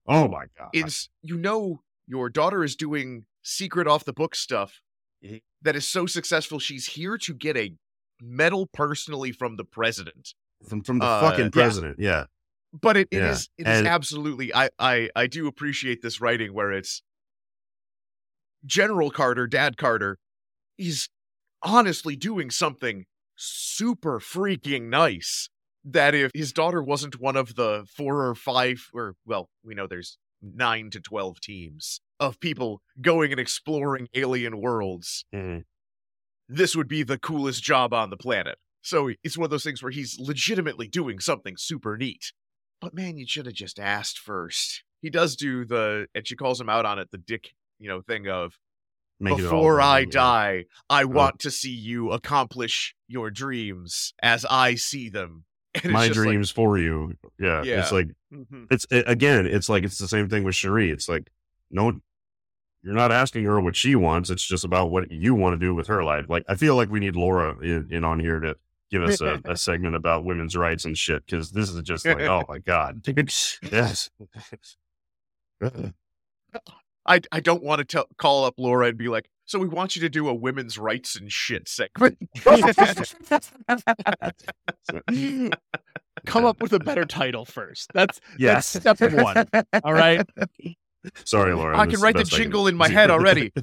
Speaker 3: Oh my god!
Speaker 2: It's you know your daughter is doing secret off the book stuff
Speaker 3: Mhm.
Speaker 2: that is so successful she's here to get a medal personally from the president.
Speaker 3: from from the
Speaker 2: uh,
Speaker 3: fucking president. Yeah,
Speaker 2: But it, it
Speaker 3: Yeah,
Speaker 2: is it is
Speaker 3: and-
Speaker 2: absolutely I, I I do appreciate this writing where it's General Carter, Dad Carter, he's honestly doing something super freaking nice. That if his daughter wasn't one of the four or five, or well, we know there's nine to twelve teams of people going and exploring alien worlds,
Speaker 3: Mhm.
Speaker 2: this would be the coolest job on the planet. So it's one of those things where he's legitimately doing something super neat. But man, you should have just asked first. he does do the, and she calls him out on it, the dick, you know, thing of
Speaker 3: Make
Speaker 2: before I
Speaker 3: right, yeah.
Speaker 2: die, I want to see you accomplish your dreams as I see them.
Speaker 3: My
Speaker 2: just like,
Speaker 3: dreams for you. Yeah,
Speaker 2: Yeah.
Speaker 3: it's like
Speaker 1: Mhm.
Speaker 3: it's it, again, it's like it's the same thing with Sha're. It's like no, you're not asking her what she wants. It's just about what you want to do with her life. Like I feel like we need Laura in, in on here to give us a, a segment about women's rights and shit because this is just like oh my god, yes.
Speaker 2: I, I don't want to tell, call up Laura and be like, so we want you to do a women's rights and shit segment.
Speaker 1: Come up with a better title first. That's
Speaker 3: Yes.
Speaker 1: that's step one. All right.
Speaker 3: Sorry, Laura.
Speaker 2: I can write the
Speaker 3: best
Speaker 2: jingle in my head already.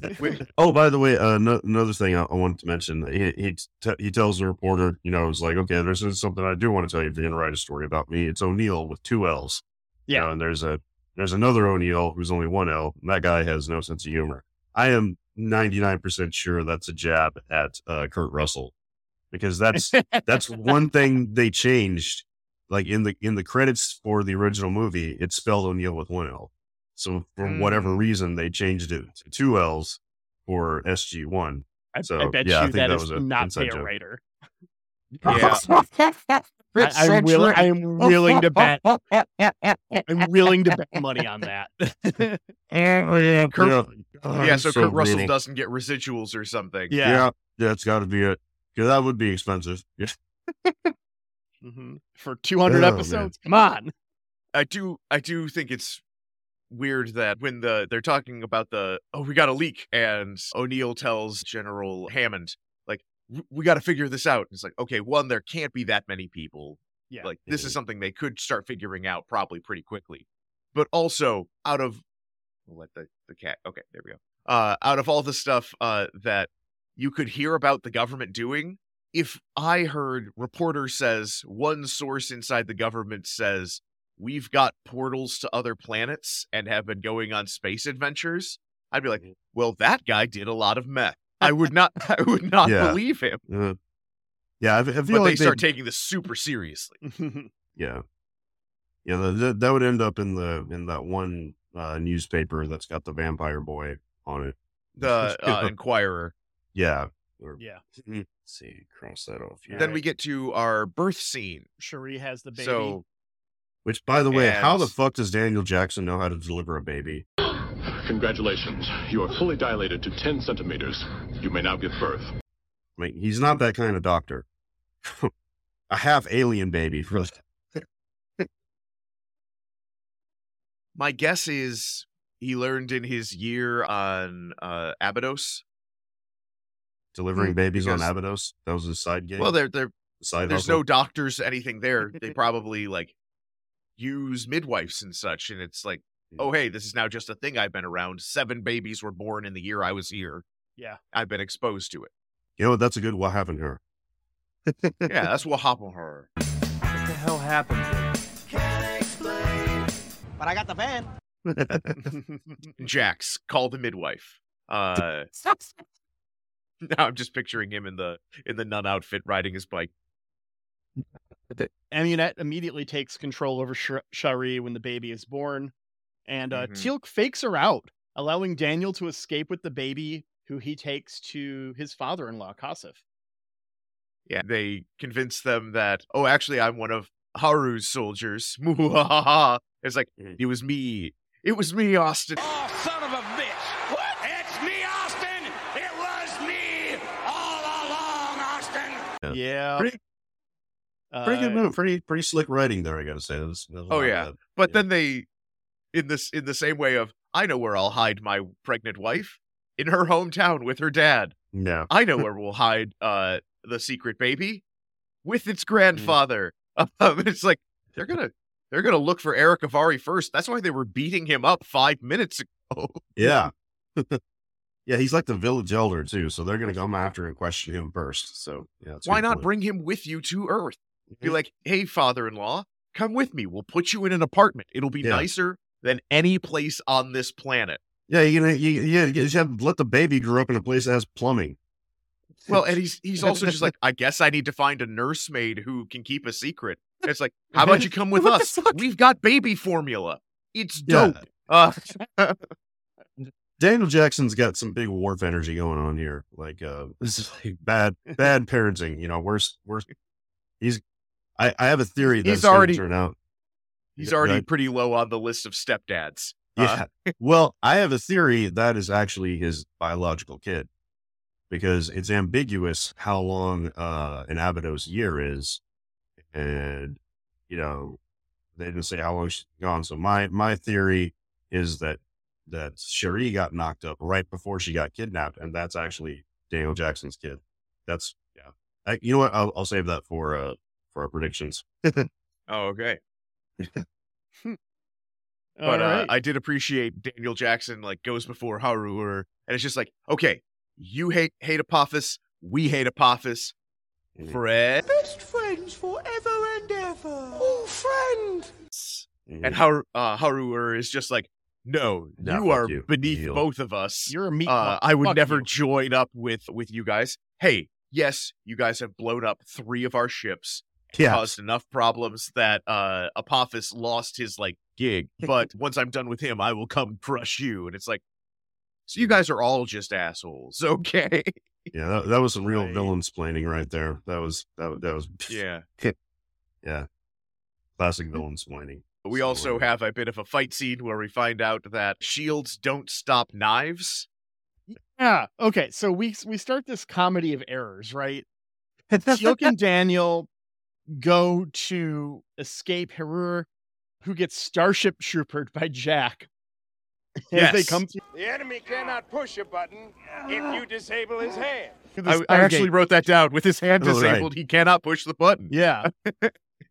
Speaker 3: Oh, by the way, uh, no, another thing I, I wanted to mention. He he, t- he tells the reporter, you know, it's like, okay, there's something I do want to tell you if you're going to write a story about me. It's O'Neill with two L's. You
Speaker 1: Yeah.
Speaker 3: know, and there's a there's another O'Neill who's only one L. And that guy has no sense of humor. I am 99% sure that's a jab at uh, Kurt Russell because that's that's one thing they changed. Like in the in the credits for the original movie, it's spelled O'Neill with one L. So for whatever
Speaker 2: Mm.
Speaker 3: reason, they changed it to two L's for SG one.
Speaker 1: I,
Speaker 3: So,
Speaker 1: I bet
Speaker 3: yeah, I
Speaker 1: you
Speaker 3: think
Speaker 1: that
Speaker 3: that
Speaker 1: is not a writer.
Speaker 2: Yeah.
Speaker 1: I, I'm willing. I am willing to bet. I'm willing to bet money on that.
Speaker 2: Kurt-
Speaker 3: Oh,
Speaker 2: yeah,
Speaker 3: I'm
Speaker 2: so, Kurt Russell
Speaker 3: greedy.
Speaker 2: doesn't get residuals or something.
Speaker 1: yeah.
Speaker 3: Yeah, that's got to be it. Because that would be expensive. Yeah.
Speaker 1: hmm For 200
Speaker 3: Oh, man.
Speaker 1: episodes, come on.
Speaker 2: I do I do think it's weird that when the they're talking about the oh we got a leak and O'Neill tells General Hammond like "W- we got to figure this out. It's like okay, one there can't be that many people.
Speaker 1: Yeah.
Speaker 2: Like this is something they could start figuring out probably pretty quickly. But also out of we'll let the the cat okay, there we go. Uh out of all the stuff uh that you could hear about the government doing, if I heard reporter says one source inside the government says we've got portals to other planets and have been going on space adventures, I'd be like, well, that guy did a lot of meth. I would not, I would not
Speaker 3: Yeah.
Speaker 2: believe him.
Speaker 3: Uh, yeah, I, I feel
Speaker 2: But
Speaker 3: like
Speaker 2: they start taking this super seriously.
Speaker 3: Yeah, yeah, the, the, that would end up in the in that one uh, newspaper that's got the vampire boy on it.
Speaker 2: The uh, Inquirer.
Speaker 3: yeah, or,
Speaker 1: yeah.
Speaker 3: let's see, cross that off. Here.
Speaker 2: Then
Speaker 1: Right.
Speaker 2: we get to our birth scene.
Speaker 1: Sha're has the baby.
Speaker 2: So
Speaker 3: Which, by the way, how the fuck does Daniel Jackson know how to deliver a baby?
Speaker 6: Congratulations. You are fully dilated to 10 centimeters. You may now give birth.
Speaker 3: I mean, he's not that kind of doctor. a half alien baby, really.
Speaker 2: my guess is he learned in his year on uh, Abydos.
Speaker 3: Delivering
Speaker 2: Hmm,
Speaker 3: babies on
Speaker 2: because-
Speaker 3: Abydos. That was his side gig.
Speaker 2: Well, there, there,
Speaker 3: side
Speaker 2: there's
Speaker 3: hustle.
Speaker 2: no doctors, anything there. They probably like use midwives and such, and it's like, oh hey, this is now just a thing I've been around. Seven babies were born in the year I was here.
Speaker 1: Yeah.
Speaker 2: I've been exposed to it.
Speaker 3: You know, that's a good what happened to her.
Speaker 2: Yeah, that's what happened to her.
Speaker 9: What the hell happened? Can I explain?
Speaker 5: But I got the van.
Speaker 2: Jax, call the midwife. Uh, now I'm just picturing him in the in the nun outfit riding his bike.
Speaker 1: Amaunet immediately takes control over Sh- Sha're when the baby is born, and uh,
Speaker 2: Mhm.
Speaker 1: Teal'c fakes her out, allowing Daniel to escape with the baby, who he takes to his father-in-law, Kasuf.
Speaker 2: Yeah, they convince them that oh, actually, I'm one of Heru'ur's soldiers. Muhahaha. It's like
Speaker 3: Mhm.
Speaker 2: it was me. It was me, Austin.
Speaker 4: Oh, son of a bitch! What? It's me, Austin! It was me all along, Austin!
Speaker 3: Yeah.
Speaker 1: Yeah.
Speaker 3: Pretty- Pretty good
Speaker 1: Uh,
Speaker 3: move. Pretty pretty slick writing there. I got to say. That was, that was
Speaker 2: Oh, yeah. But
Speaker 3: Yeah.
Speaker 2: then they, in this in the same way of I know where I'll hide my pregnant wife in her hometown with her dad.
Speaker 3: No.
Speaker 2: I know where we'll hide uh the secret baby with its grandfather. Um, it's like they're gonna they're gonna look for Erick Avari first. That's why they were beating him up five minutes ago.
Speaker 3: Yeah. yeah, he's like the village elder too, so they're gonna come after and question him first. So yeah,
Speaker 2: Why not
Speaker 3: point.
Speaker 2: bring him with you to Earth? Be
Speaker 3: Mhm.
Speaker 2: like, hey, father-in-law, come with me. We'll put you in an apartment. It'll be
Speaker 3: Yeah.
Speaker 2: nicer than any place on this planet.
Speaker 3: Yeah, you gonna you, yeah, you just have to let the baby grow up in a place that has plumbing.
Speaker 2: Well, and he's he's also just like, I guess I need to find a nursemaid who can keep a secret. And it's like, how about you come with us? We've got baby formula. It's
Speaker 3: Yeah.
Speaker 2: dope. Uh,
Speaker 3: Daniel Jackson's got some big Worf energy going on here. Like, uh, this is like bad, bad parenting. You know, worst, worst. He's, I, I have a theory
Speaker 2: He's
Speaker 3: that's going
Speaker 2: already-
Speaker 3: out.
Speaker 2: He's already
Speaker 3: right.
Speaker 2: pretty low on the list of stepdads. Uh,
Speaker 3: Yeah. well, I have a theory that is actually his biological kid because it's ambiguous how long uh, an Abydos year is. And, you know, they didn't say how long she's gone. So my, my theory is that, that Sha're got knocked up right before she got kidnapped. And that's actually Daniel Jackson's kid. That's, yeah. I, you know what? I'll, I'll save that for, uh, for our predictions.
Speaker 2: Oh, okay.
Speaker 1: All
Speaker 2: But uh. I did appreciate Daniel Jackson like goes before Haru, or and it's just like, okay, you hate hate Apophis, we hate Apophis.
Speaker 3: Mhm.
Speaker 2: Fred
Speaker 4: Best friends forever and ever. Oh, friend.
Speaker 2: and Haru uh, Heru'ur is just like, no,
Speaker 3: Nah,
Speaker 2: you are
Speaker 3: you.
Speaker 2: beneath
Speaker 3: Heel.
Speaker 2: both of us.
Speaker 1: You're a meat.
Speaker 2: uh. I would
Speaker 1: Fuck
Speaker 2: never
Speaker 1: you.
Speaker 2: join up with with you guys. Hey, yes, you guys have blown up three of our ships,
Speaker 3: Yeah.
Speaker 2: caused enough problems that uh Apophis lost his like gig. But once I'm done with him, I will come crush you. And it's like, so you guys are all just assholes, okay?
Speaker 3: Yeah. That, that was some real
Speaker 2: Right.
Speaker 3: villain splaining right there. That was, that, that was,
Speaker 2: yeah.
Speaker 3: Yeah. Classic villain splaining.
Speaker 2: We also have a bit of a fight scene where we find out that shields don't stop knives.
Speaker 1: Yeah. Okay. So we we start this comedy of errors, right? Teal'c and Daniel go to escape Heru'ur, who gets starship troopered by Jack. As they come through
Speaker 7: The enemy cannot push a button if you disable his hand.
Speaker 2: I, I actually
Speaker 1: Stargate.
Speaker 2: wrote that down. With his hand
Speaker 3: Oh, right.
Speaker 2: disabled, he cannot push the button.
Speaker 1: Yeah.
Speaker 3: I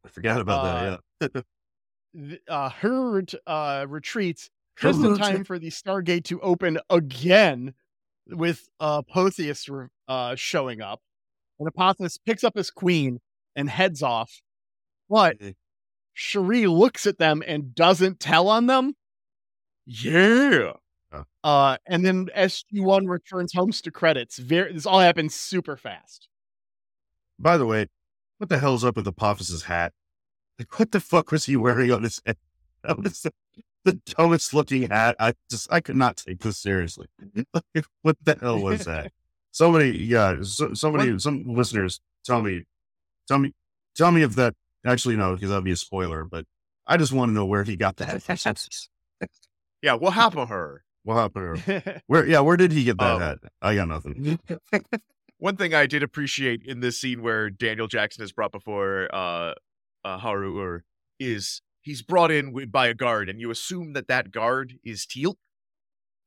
Speaker 3: forgot about
Speaker 1: Uh,
Speaker 3: that. Yeah.
Speaker 1: th- uh, Heru'ur uh, retreats just in time for the Stargate to open again with uh, Apophis uh, showing up. And Apophis picks up his queen and heads off. But
Speaker 3: Mhm.
Speaker 1: Sha're looks at them and doesn't tell on them.
Speaker 2: Yeah.
Speaker 1: Uh, and then SG1 returns homes to credits. Very, this all happens super fast.
Speaker 3: By the way, what the hell's up with Apophis's hat? Like, what the fuck was he wearing on his head? That was the, the dumbest looking hat. I just, I could not take this seriously. Like, what the hell was that? Somebody, yeah, so, somebody, some listeners tell me, tell me, tell me if that actually no, because that'd be a spoiler. But I just want to know where he got that. Hat.
Speaker 2: Yeah, what happened to her?
Speaker 3: what happened? to her? Where? Yeah, where did he get that
Speaker 2: Um,
Speaker 3: hat? I got nothing.
Speaker 2: One thing I did appreciate in this scene where Daniel Jackson is brought before uh, uh Heru'ur is he's brought in by a guard, and you assume that that guard is Teal.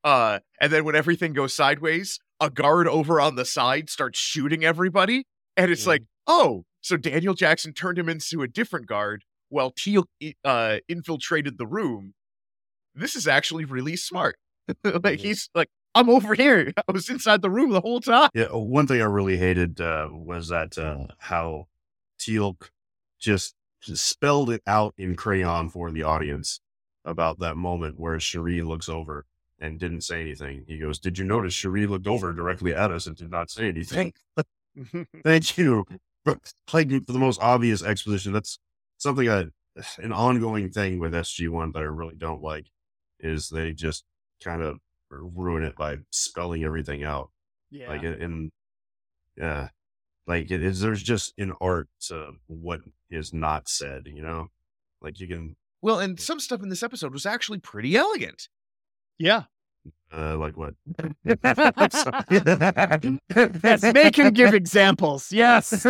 Speaker 2: Uh, and then when everything goes sideways, a guard over on the side starts shooting everybody, and it's
Speaker 3: Mhm.
Speaker 2: like, oh, so Daniel Jackson turned him into a different guard while Teal uh infiltrated the room. This is actually really smart. like he's like, I'm over here. I was inside the room the whole time.
Speaker 3: Yeah, uh, one thing I really hated uh, was that uh, how Teal just, just spelled it out in crayon for the audience about that moment where Sha're looks over and didn't say anything. He goes, "Did you notice Sha're looked over directly at us and did not say anything?" Thank you, playing for the most obvious exposition. That's something I, an ongoing thing with SG One that I really don't like is they just kind of ruin it by spelling everything out
Speaker 1: yeah.
Speaker 3: like in, in yeah like it is there's just an art to what is not said you know like you can
Speaker 2: Well, and some stuff in this episode was actually pretty elegant.
Speaker 1: yeah.
Speaker 3: Uh like what
Speaker 1: Yes. Make him give examples. Yes.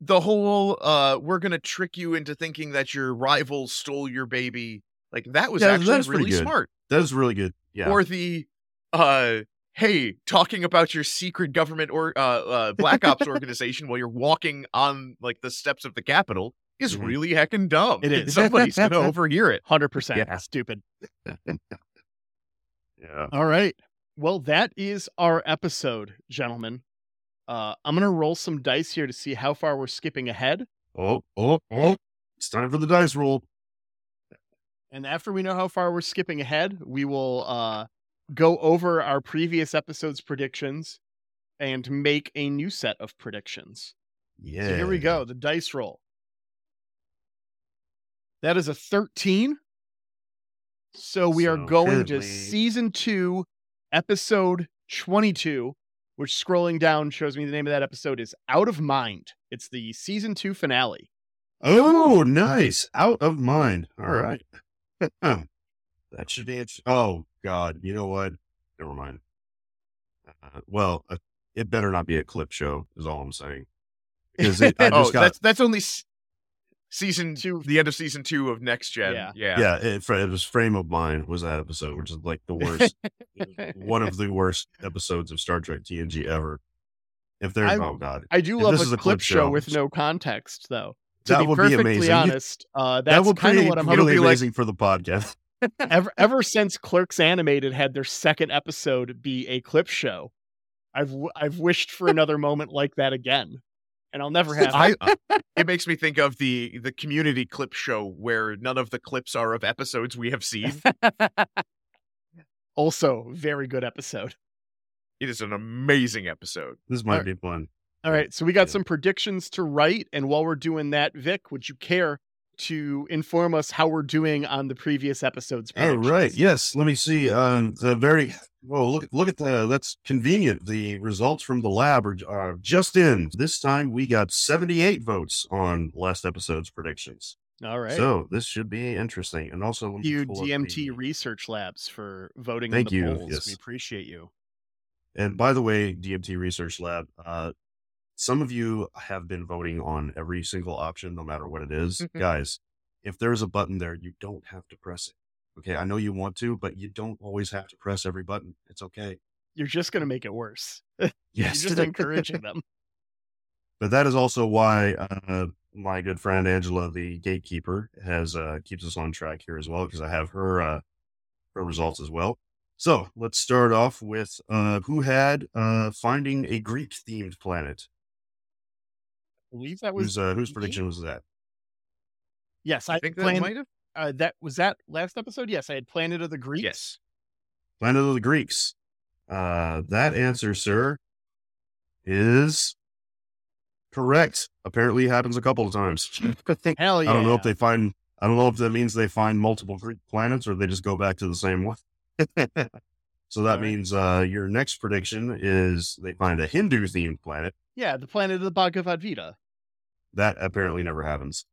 Speaker 2: The whole uh we're gonna trick you into thinking that your rival stole your baby, like that was
Speaker 3: Yeah,
Speaker 2: actually
Speaker 3: that's pretty
Speaker 2: really
Speaker 3: good.
Speaker 2: smart.
Speaker 3: that was really good yeah
Speaker 2: Or the uh hey, talking about your secret government or uh, uh black ops organization while you're walking on like the steps of the Capitol is
Speaker 3: Mhm.
Speaker 2: really heckin' dumb.
Speaker 1: It is.
Speaker 2: Somebody's gonna overhear it.
Speaker 1: 100%
Speaker 3: Yeah.
Speaker 1: stupid.
Speaker 3: Yeah
Speaker 1: All right. Well, that is our episode, gentlemen. Uh, I'm going to roll some dice here to see how far we're skipping ahead.
Speaker 3: oh oh oh it's time for the dice roll
Speaker 1: And after we know how far we're skipping ahead, we will uh, go over our previous episode's predictions and make a new set of predictions.
Speaker 3: yeah
Speaker 1: So here we go. The dice roll. That is a 13. So we are going to season two, episode 22, which scrolling down shows me the name of that episode is Out of Mind. It's the season two finale.
Speaker 3: Oh, nice. Out of mind. All right. that should be it. Oh, God. You know what? Never mind. Uh, well, uh, it better not be a clip show, is all I'm saying. Because it, I
Speaker 2: oh,
Speaker 3: got,
Speaker 2: that's that's only season
Speaker 1: Two.
Speaker 2: the end of season two of next gen.
Speaker 1: Yeah.
Speaker 2: Yeah.
Speaker 3: yeah, it, it was Frame of Mind was that episode, which is like the worst, one of the worst episodes of Star Trek TNG ever. If there's,
Speaker 1: I-
Speaker 3: oh God.
Speaker 1: I do
Speaker 3: If
Speaker 1: love
Speaker 3: this
Speaker 1: a
Speaker 3: is a
Speaker 1: clip
Speaker 3: clip
Speaker 1: show
Speaker 3: show,
Speaker 1: with no context, though. To
Speaker 3: That
Speaker 1: be
Speaker 3: would be
Speaker 1: perfectly
Speaker 3: amazing.
Speaker 1: Honest, uh,
Speaker 3: that
Speaker 1: that's
Speaker 3: would
Speaker 1: kind of
Speaker 3: be
Speaker 1: what I'm
Speaker 3: really
Speaker 2: It'll like-
Speaker 3: for the podcast.
Speaker 1: ever ever since Clerks Animated had their second episode be a clip show, I've w- I've wished for another moment like that again, and I'll never have.
Speaker 2: I, it makes me think of the the community clip show where none of the clips are of episodes we have seen.
Speaker 1: also, very good episode.
Speaker 2: it is an amazing episode.
Speaker 3: This might
Speaker 1: Alright.
Speaker 3: be fun.
Speaker 1: All right, so we got
Speaker 3: Yeah.
Speaker 1: some predictions to write, and while we're doing that, Vic, would you care to inform us how we're doing on the previous episode's?
Speaker 3: All right.
Speaker 1: predictions?
Speaker 3: Yes. Let me see. Um, the very well. Look. Look at the. That's convenient. The results from the lab are uh, just in. This time we got seventy-eight votes on last episode's predictions.
Speaker 1: All right.
Speaker 3: So this should be interesting. And also,
Speaker 1: you DMT
Speaker 3: the-
Speaker 1: Research Labs for voting
Speaker 3: Thank you,
Speaker 1: polls.
Speaker 3: yes.
Speaker 1: We appreciate you.
Speaker 3: And by the way, DMT Research Lab, uh, some of you have been voting on every single option, no matter what it is.
Speaker 1: Mm-hmm.
Speaker 3: Guys, if there's a button there, you don't have to press it. Okay. I know you want to, but you don't always have to press every button. It's okay.
Speaker 1: You're just going to make it worse.
Speaker 3: Yes.
Speaker 1: You're just encouraging them.
Speaker 3: But that is also why uh, my good friend Angela, the gatekeeper, has uh, keeps us on track here as well because I have her uh, her results as well. So let's start off with uh, who had uh, finding a Greek themed planet.
Speaker 1: I believe that was
Speaker 3: Whose uh, whose prediction was that?
Speaker 1: Yes,
Speaker 2: I
Speaker 1: I,
Speaker 2: think that
Speaker 1: planned.
Speaker 2: might have.
Speaker 1: Uh, that was that last episode. Yes, I had Planet of the Greeks.
Speaker 2: Yes.
Speaker 3: Planet of the Greeks. Uh, that answer, sir, is correct. Apparently, it happens a couple of times.
Speaker 1: Hell yeah!
Speaker 3: I don't know if they find. I don't know if that means they find multiple Greek planets or they just go back to the same one. so that
Speaker 1: Alright.
Speaker 3: means uh, your next prediction is they find a Hindu themed planet.
Speaker 1: Yeah, the planet of the Bhagavad Gita.
Speaker 3: That apparently never happens.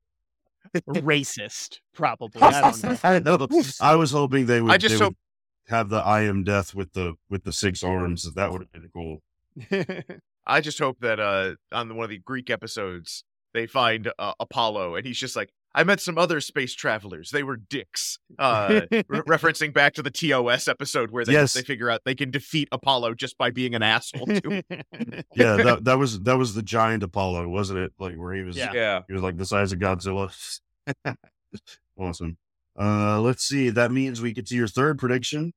Speaker 1: Racist, probably. I don't know.
Speaker 3: I know. I was hoping they would.
Speaker 2: I just
Speaker 3: they
Speaker 2: hope-
Speaker 3: would have the I am death with the with the six arms. That would have been cool.
Speaker 2: I just hope that uh on one of the Greek episodes they find uh, Apollo and he's just like, I met some other space travelers. They were dicks. Uh, re- referencing back to the TOS episode where they,
Speaker 3: Yes.
Speaker 2: they figure out they can defeat Apollo just by being an asshole to him.
Speaker 3: Yeah, that that was that was the giant Apollo, wasn't it? Like where he was.
Speaker 1: Yeah.
Speaker 2: yeah.
Speaker 3: He was like the size of Godzilla. awesome. Uh, let's see. That means we get to your third prediction.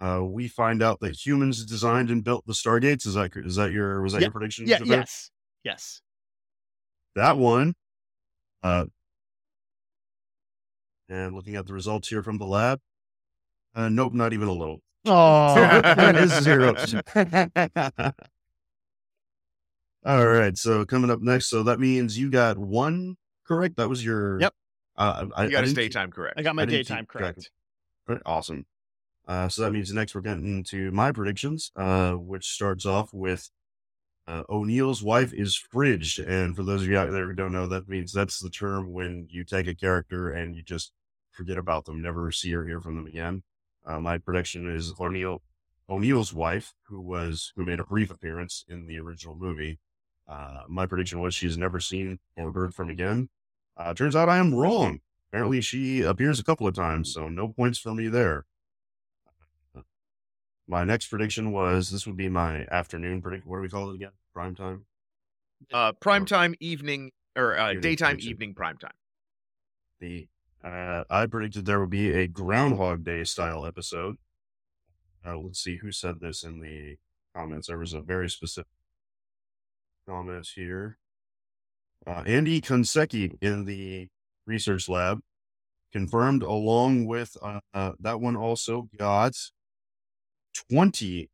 Speaker 3: Uh, we find out that humans designed and built the stargates. Is that is that your was that
Speaker 1: Yeah,
Speaker 3: your prediction?
Speaker 1: yeah. Yes. Yes.
Speaker 3: That one. Uh, and looking at the results here from the lab. Uh, nope, not even a little.
Speaker 1: Oh,
Speaker 3: that is zero. All right. So coming up next, so that means you got one correct. That was your.
Speaker 1: Yep.
Speaker 3: Uh, I,
Speaker 2: You got
Speaker 3: I
Speaker 2: his daytime correct.
Speaker 1: I got my
Speaker 3: I didn't keep
Speaker 1: daytime
Speaker 3: track
Speaker 1: correct.
Speaker 3: Awesome. Uh, so that means next we're getting into my predictions, uh, which starts off with uh, O'Neill's wife is fridged. And for those of you out there who don't know, that means that's the term when you take a character and you just forget about them, never see or hear from them again. Uh, my prediction is O'Neill, O'Neill's wife, who was who made a brief appearance in the original movie. Uh, my prediction was she's never seen or heard from again. Uh, turns out I am wrong. Apparently, she appears a couple of times, so no points for me there. My next prediction was this would be my afternoon prediction. What do we call it again? Prime time.
Speaker 2: Uh, prime time, evening or uh,
Speaker 3: Evening
Speaker 2: daytime
Speaker 3: prediction.
Speaker 2: evening primetime.
Speaker 3: The uh, I predicted there would be a Groundhog Day style episode. Uh, let's see who said this in the comments. There was a very specific comment here. Uh, Andy Konseki in the research lab confirmed, along with uh, uh, that one also got 20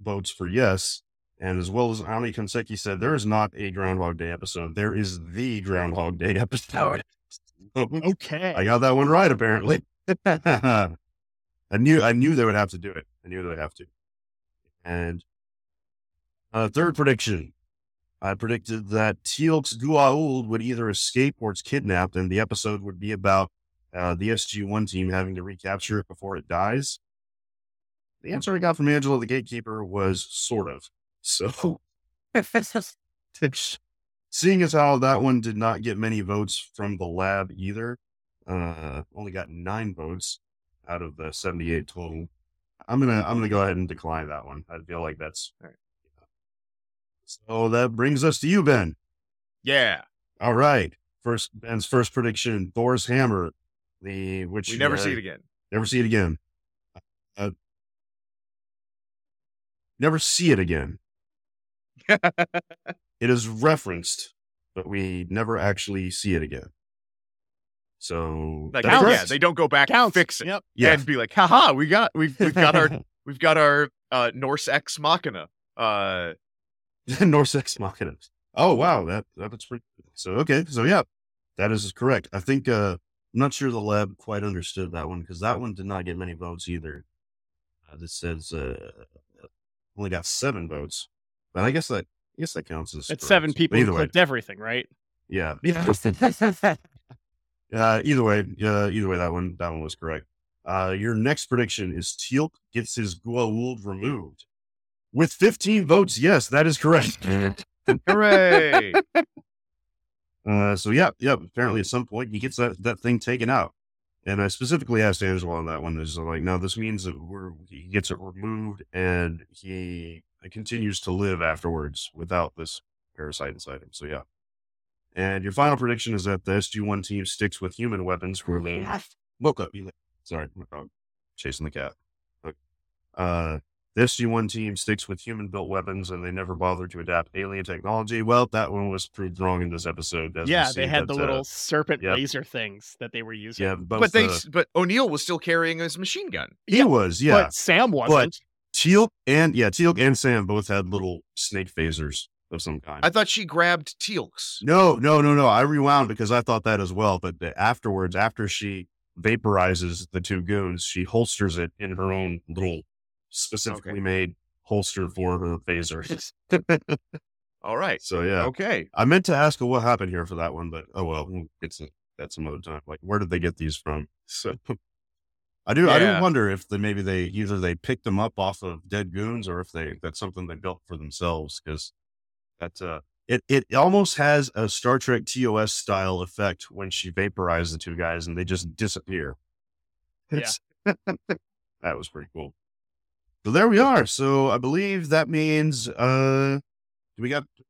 Speaker 3: votes for yes. And as well as Ani Konseki said, there is not a Groundhog Day episode. There is the Groundhog Day episode.
Speaker 1: Okay.
Speaker 3: I got that one right, apparently. I knew I knew they would have to do it. I knew they would have to. And uh, third prediction, I predicted that Teal'c's Goa'uld would either escape or it's kidnapped, and the episode would be about uh, the SG-1 team having to recapture it before it dies. The answer I got from Angela the Gatekeeper was sort of. So, seeing as how that one did not get many votes from the lab either, uh, only got nine votes out of the 78 total. I'm gonna I'm gonna go ahead and decline that one. I feel like that's. So that brings us to you, Ben.
Speaker 2: Yeah.
Speaker 3: All right. First Ben's first prediction: Thor's hammer. The which
Speaker 2: We never
Speaker 3: uh,
Speaker 2: see it again.
Speaker 3: Never see it again. Uh, never see it again. It is referenced, but we never actually see it again. So
Speaker 2: Like,
Speaker 3: that's
Speaker 2: yeah, they don't go back
Speaker 1: Counts.
Speaker 2: and fix it
Speaker 1: Yep.
Speaker 3: Yeah.
Speaker 2: and be like, haha, we got we've we've got our we've got our uh Norse ex machina. Uh
Speaker 3: Norse Ex Machina. Oh wow, that that's pretty. So okay, so yeah, that is correct. I think uh, I'm not sure the lab quite understood that one because that one did not get many votes either. Uh, this says uh, only got seven votes, but I guess that I guess that counts as
Speaker 1: It's
Speaker 3: correct.
Speaker 1: seven people
Speaker 3: Either
Speaker 1: who
Speaker 3: way,
Speaker 1: clicked everything, right?
Speaker 3: yeah, yeah. Uh, either way, uh, either way, that one that one was correct. Uh, your next prediction is Teal'c gets his Goa'uld removed with 15 votes. Yes, that is correct.
Speaker 2: hooray.
Speaker 3: Uh, so yeah, yeah. Apparently, at some point, he gets that that thing taken out. And I specifically asked Angela on that one. Is like, no, this means that we're he gets it removed and he continues to live afterwards without this parasite inside him. So yeah. And your final prediction is that the SG One team sticks with human weapons. Where they woke up. you- Sorry, my dog chasing the cat. Okay. Uh, the SG1 team sticks with human built weapons and they never bother to adapt alien technology. Well, that one was proved wrong in this episode. as
Speaker 1: yeah, they had
Speaker 3: that,
Speaker 1: the
Speaker 3: uh,
Speaker 1: little serpent
Speaker 3: yep.
Speaker 1: laser things that they were using.
Speaker 3: yeah, both
Speaker 2: but they
Speaker 3: the-
Speaker 2: but O'Neill was still carrying his machine gun.
Speaker 3: he
Speaker 1: yeah,
Speaker 3: was, yeah.
Speaker 1: But Sam wasn't.
Speaker 3: Teal'c and yeah, Teal'c and Sam both had little snake phasers of some kind.
Speaker 2: I thought she grabbed Teal'c's.
Speaker 3: no, no, no, no. I rewound because I thought that as well. But the- afterwards, after she vaporizes the two goons, she holsters it in her own little specifically
Speaker 2: Okay.
Speaker 3: made holster for her phaser.
Speaker 2: All right.
Speaker 3: so yeah,
Speaker 2: Okay.
Speaker 3: I meant to ask what happened here for that one, but oh well, we'll get to that some other time. Like, where did they get these from? So, I do, I do wonder if they maybe they either they picked them up off of dead goons or if they that's something they built for themselves because that uh, it it almost has a Star Trek TOS style effect when she vaporized the two guys and they just disappear.
Speaker 1: Yeah.
Speaker 3: that was pretty cool. So there we are. So I believe that means uh do we got do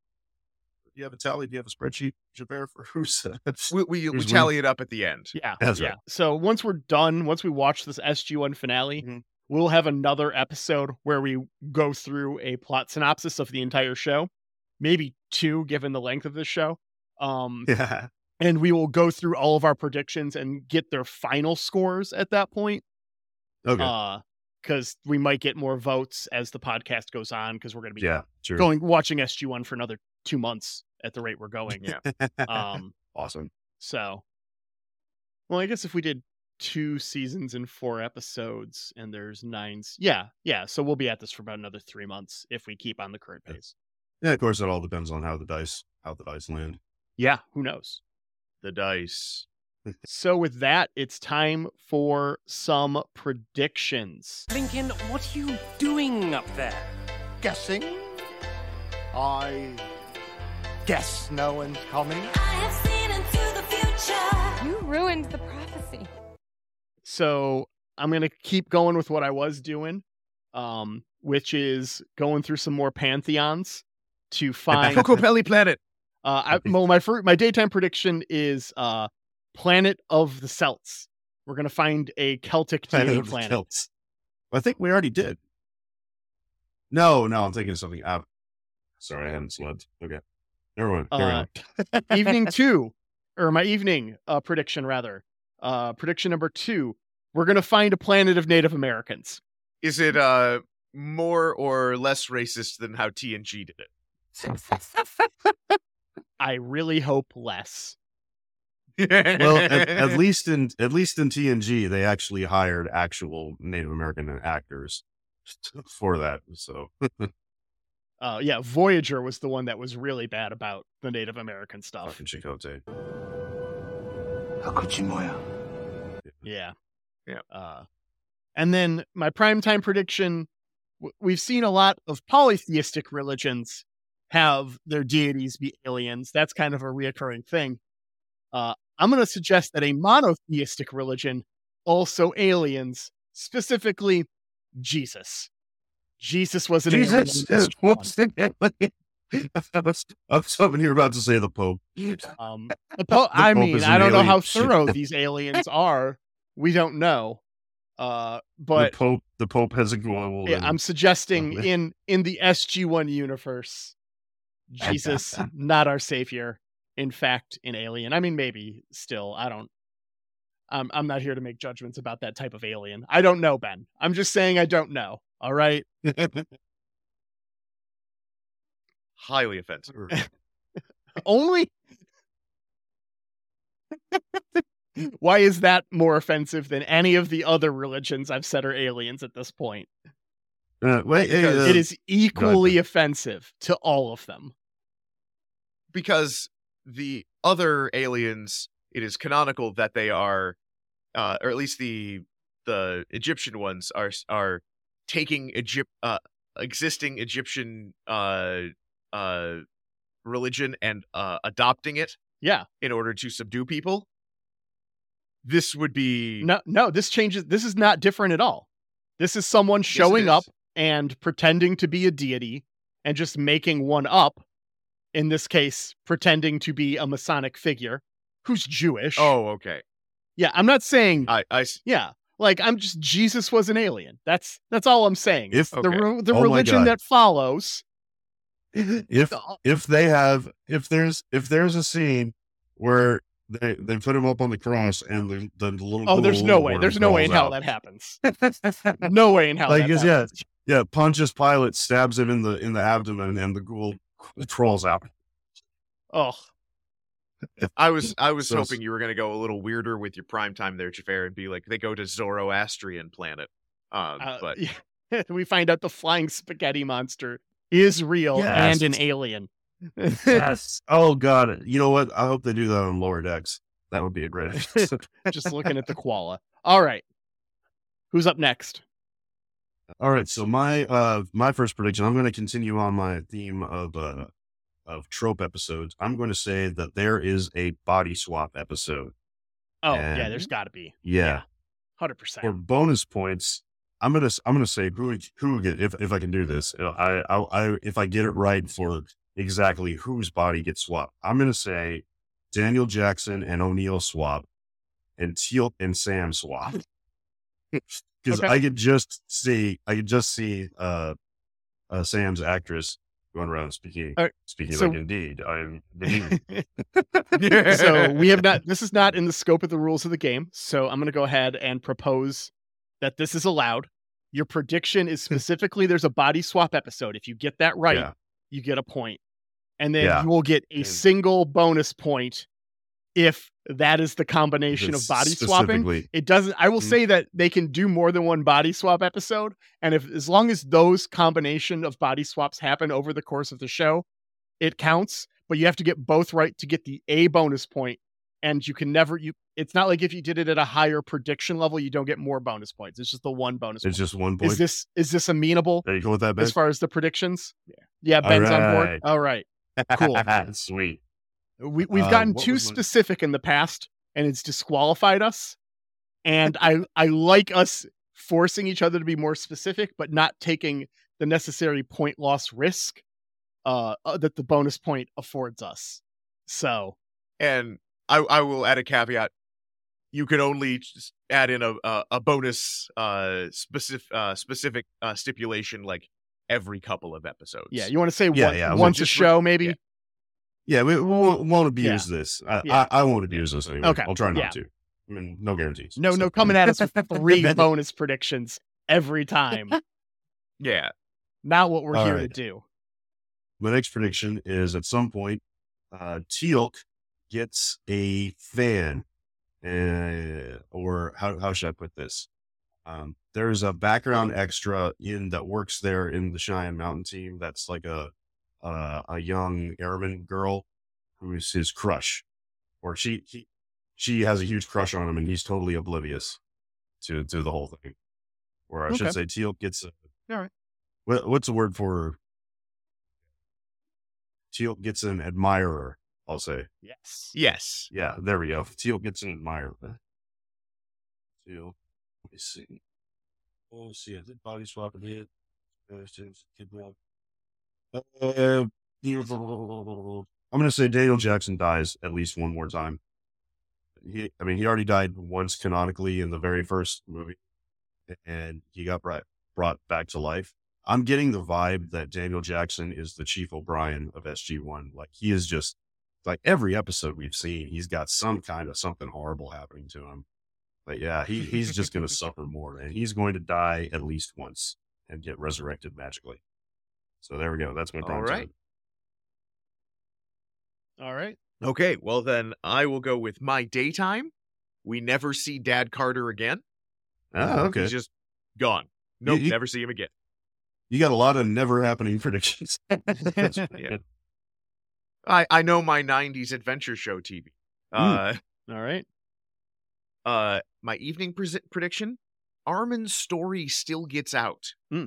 Speaker 3: you have a tally? Do you have a spreadsheet, Xhafer, for who's
Speaker 2: We we, we tally it up at the end.
Speaker 1: Yeah.
Speaker 3: That's
Speaker 1: yeah.
Speaker 3: right.
Speaker 1: So once we're done, once we watch this SG1 finale,
Speaker 3: Mhm.
Speaker 1: we'll have another episode where we go through a plot synopsis of the entire show. Maybe two, given the length of this show. Um,
Speaker 3: Yeah.
Speaker 1: and we will go through all of our predictions and get their final scores at that point.
Speaker 3: Okay.
Speaker 1: Uh, because we might get more votes as the podcast goes on, because we're going to be
Speaker 3: yeah. Sure.
Speaker 1: going watching SG1 for another two months at the rate we're going.
Speaker 2: Yeah.
Speaker 1: Um,
Speaker 3: awesome.
Speaker 1: so, well, I guess if we did two seasons and four episodes, and there's nine, yeah, yeah. So we'll be at this for about another three months if we keep on the current pace.
Speaker 3: Yeah. Of course, it all depends on how the dice how the dice land.
Speaker 1: Yeah, who knows?
Speaker 2: The dice.
Speaker 1: So with that, it's time for some predictions.
Speaker 9: Lincoln, what are you doing up there?
Speaker 7: Guessing? I guess no one's coming. I have seen and sewed the future.
Speaker 10: You ruined the prophecy.
Speaker 1: So I'm gonna keep going with what I was doing, um, which is going through some more pantheons to find
Speaker 2: Kokopelli Planet.
Speaker 1: Uh, I, well, my fir- my daytime prediction is uh, Planet of the Celts. We're gonna find a Celtic
Speaker 3: Planet
Speaker 1: TV
Speaker 3: of the
Speaker 1: planet.
Speaker 3: Celts. I think we already did. No, no, I'm thinking of something. Uh, sorry, I hadn't slept. Okay. Never mind. Carry
Speaker 1: Uh,
Speaker 3: on.
Speaker 1: evening two, or my evening uh, prediction rather. Uh, prediction number two: We're gonna find a planet of Native Americans.
Speaker 2: Is it uh more or less racist than how TNG did it?
Speaker 1: I really hope less.
Speaker 3: Well, at, at least in at least in TNG, they actually hired actual Native American actors for that. So,
Speaker 1: Uh, yeah, Voyager was the one that was really bad about the Native American stuff.
Speaker 3: fucking Chakotay.
Speaker 1: Yeah.
Speaker 2: Yeah.
Speaker 1: Uh, and then my primetime prediction w- we've seen a lot of polytheistic religions have their deities be aliens. That's kind of a reoccurring thing. Uh, I'm going to suggest that a monotheistic religion also aliens, specifically Jesus. Jesus was an alien.
Speaker 3: Jesus,
Speaker 1: in this
Speaker 3: what's the I was I was hoping you were about to say the Pope.
Speaker 1: Um, the po- I
Speaker 3: Pope
Speaker 1: mean, I don't know how thorough these aliens are. We don't know. Uh, but
Speaker 3: the Pope, the Pope has a goal.
Speaker 1: yeah, I'm suggesting in in the SG1 universe, Jesus, not our savior. In fact, an alien. I mean, maybe still. I don't. I'm I'm not here to make judgments about that type of alien. I don't know, Ben. I'm just saying I don't know. All right.
Speaker 2: Highly offensive.
Speaker 1: Only. Why is that more offensive than any of the other religions I've said are aliens at this point?
Speaker 3: Uh, wait, uh,
Speaker 1: it is equally offensive to all of them.
Speaker 2: because the other aliens, it is canonical that they are, uh, or at least the the Egyptian ones are are taking Egypt uh, existing Egyptian uh, uh, religion and uh, adopting it
Speaker 1: Yeah.
Speaker 2: in order to subdue people. This would be
Speaker 1: No, no, this changes. This is not different at all. This is someone
Speaker 2: Yes,
Speaker 1: showing up and pretending to be a deity and just making one up. In this case, pretending to be a Masonic figure who's Jewish.
Speaker 2: Oh, okay.
Speaker 1: yeah. I'm not saying
Speaker 2: I, I
Speaker 1: Yeah, like I'm just Jesus was an alien. That's that's all I'm saying.
Speaker 3: If-
Speaker 1: the re- the
Speaker 3: Oh
Speaker 1: religion that follows.
Speaker 3: if if they have if there's if there's a scene where they they put him up on the cross and the the little
Speaker 1: Oh, there's no way. There's no way in hell
Speaker 3: out.
Speaker 1: that happens. No way in hell.
Speaker 3: Like, yeah. yeah Pontius Pilate stabs him in the in the abdomen and the ghoul crawls out
Speaker 1: Oh,
Speaker 2: I was I was
Speaker 3: So-
Speaker 2: hoping you were going to go a little weirder with your prime time there, Xhafer, and be like they go to Zoroastrian planet. Um,
Speaker 1: uh,
Speaker 2: but
Speaker 1: yeah. we find out the flying spaghetti monster is real
Speaker 3: Yes.
Speaker 1: and an alien.
Speaker 3: yes oh god you know what i hope they do that on lower decks that would be a great episode.
Speaker 1: Just looking at the koala. All right, who's up next?
Speaker 3: All right so my uh my first prediction i'm going to continue on my theme of uh of trope episodes i'm going to say that there is a body swap episode
Speaker 1: Oh yeah, there's got to be
Speaker 3: yeah
Speaker 1: hundred
Speaker 3: for
Speaker 1: percent.
Speaker 3: bonus points, I'm gonna I'm gonna say who who get if if I can do this. I I, I if I get it right for exactly whose body gets swapped, I'm gonna say Daniel Jackson and O'Neill swap, and Teal and Sam swap. Because
Speaker 1: Okay.
Speaker 3: I could just see I could just see uh, uh Sam's actress going around speaking
Speaker 1: right,
Speaker 3: speaking
Speaker 1: so-
Speaker 3: like indeed I'm
Speaker 1: so we have not this is not in the scope of the rules of the game so i'm going to go ahead and propose that this is allowed your prediction is specifically there's a body swap episode if you get that right
Speaker 3: Yeah.
Speaker 1: you get a point and then
Speaker 3: Yeah.
Speaker 1: you will get a
Speaker 3: And-
Speaker 1: single bonus point if that is the combination of body swapping it doesn't i will
Speaker 3: Mm.
Speaker 1: say that they can do more than one body swap episode and if as long as those combination of body swaps happen over the course of the show it counts but you have to get both right to get the a bonus point and you can never you it's not like if you did it at a higher prediction level you don't get more bonus points it's just the one bonus
Speaker 3: It's
Speaker 1: point.
Speaker 3: just one point.
Speaker 1: is this is this amenable
Speaker 3: there you go with that, Ben.
Speaker 1: as far as the predictions yeah yeah ben's on board
Speaker 3: right.
Speaker 1: all right cool.
Speaker 3: Sweet.
Speaker 1: We, we've
Speaker 3: Uh,
Speaker 1: gotten too
Speaker 3: was my-
Speaker 1: specific in the past and it's disqualified us and i i like us forcing each other to be more specific but not taking the necessary point loss risk uh, uh that the bonus point affords us so
Speaker 2: and I I will add a caveat. You can only add in a a, a bonus uh specific uh specific uh stipulation like every couple of episodes.
Speaker 1: yeah you want to say
Speaker 3: Yeah,
Speaker 1: one-
Speaker 3: yeah,
Speaker 1: once a
Speaker 2: just re-
Speaker 1: show maybe
Speaker 2: yeah.
Speaker 3: Yeah, we, won't, won't abuse this. I,
Speaker 1: Yeah.
Speaker 3: I, I won't abuse this anyway.
Speaker 1: Okay,
Speaker 3: I'll try not
Speaker 1: yeah.
Speaker 3: to. I mean, no guarantees.
Speaker 1: no
Speaker 3: So-
Speaker 1: no coming at us with three bonus predictions every time
Speaker 2: Yeah.
Speaker 1: not what we're
Speaker 3: All
Speaker 1: here
Speaker 3: right.
Speaker 1: to do
Speaker 3: My next prediction is at some point, uh, Teal'c gets a fan, uh, or how how should I put this? Um, there's a background extra in that works there in the Cheyenne Mountain team. That's like a uh, a young airman girl who is his crush, or she he, she has a huge crush on him, and he's totally oblivious to to the whole thing. Or I should say, Teal gets a
Speaker 1: All right.
Speaker 3: what, what's the word for Teal gets an admirer. I'll say,
Speaker 1: Yes.
Speaker 2: Yes.
Speaker 3: yeah, there we go. Teal gets an admirer. Teal, let me see. Oh, see. I did body swap and hit. Kidnap. Uh, I'm gonna say Daniel Jackson dies at least one more time. He, I mean, he already died once canonically in the very first movie, and he got brought brought back to life. I'm getting the vibe that Daniel Jackson is the Chief O'Brien of SG1. Like he is just like every episode we've seen, he's got some kind of something horrible happening to him. But yeah, he he's just going to suffer more, and he's going to die at least once and get resurrected magically. So there we go. That's my
Speaker 2: All
Speaker 3: prime
Speaker 2: right.
Speaker 3: time.
Speaker 1: All right.
Speaker 2: Okay, well then I will go with my daytime. We never see Dad Carter again.
Speaker 3: Ah, okay.
Speaker 2: He's just gone. Nope,
Speaker 3: you-
Speaker 2: never see him again.
Speaker 3: You got a lot of never happening predictions.
Speaker 2: Yeah. I I know my '90s adventure show TV. Uh,
Speaker 1: All right.
Speaker 2: uh, my evening pres- prediction: Armin's story still gets out.
Speaker 1: Hmm.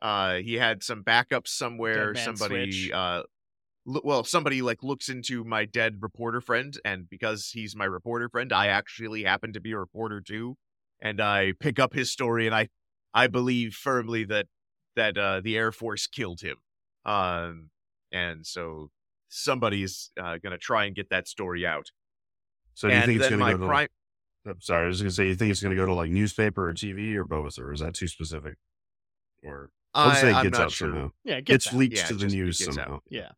Speaker 2: Uh, he had some backups somewhere.
Speaker 1: Dead
Speaker 2: somebody,
Speaker 1: switch.
Speaker 2: uh, lo- well, somebody like looks into my dead reporter friend, and because he's my reporter friend, I actually happen to be a reporter too, and I pick up his story, and I, I believe firmly that that uh, the Air Force killed him. Um, and so somebody's uh, gonna try and get that story out.
Speaker 3: So do you
Speaker 2: and
Speaker 3: think it's gonna go to?
Speaker 2: prime.
Speaker 3: I'm sorry, I was going to say, you think it's going to go to like newspaper or TV or both, or is that too specific? Or I'll
Speaker 2: I,
Speaker 3: say it
Speaker 2: I'm
Speaker 3: gets
Speaker 2: not
Speaker 3: out
Speaker 2: sure.
Speaker 3: somehow.
Speaker 1: Yeah. Get
Speaker 3: Gets
Speaker 1: that.
Speaker 3: leaked
Speaker 2: Yeah,
Speaker 3: to the news
Speaker 2: gets out.
Speaker 3: somehow.
Speaker 1: Yeah.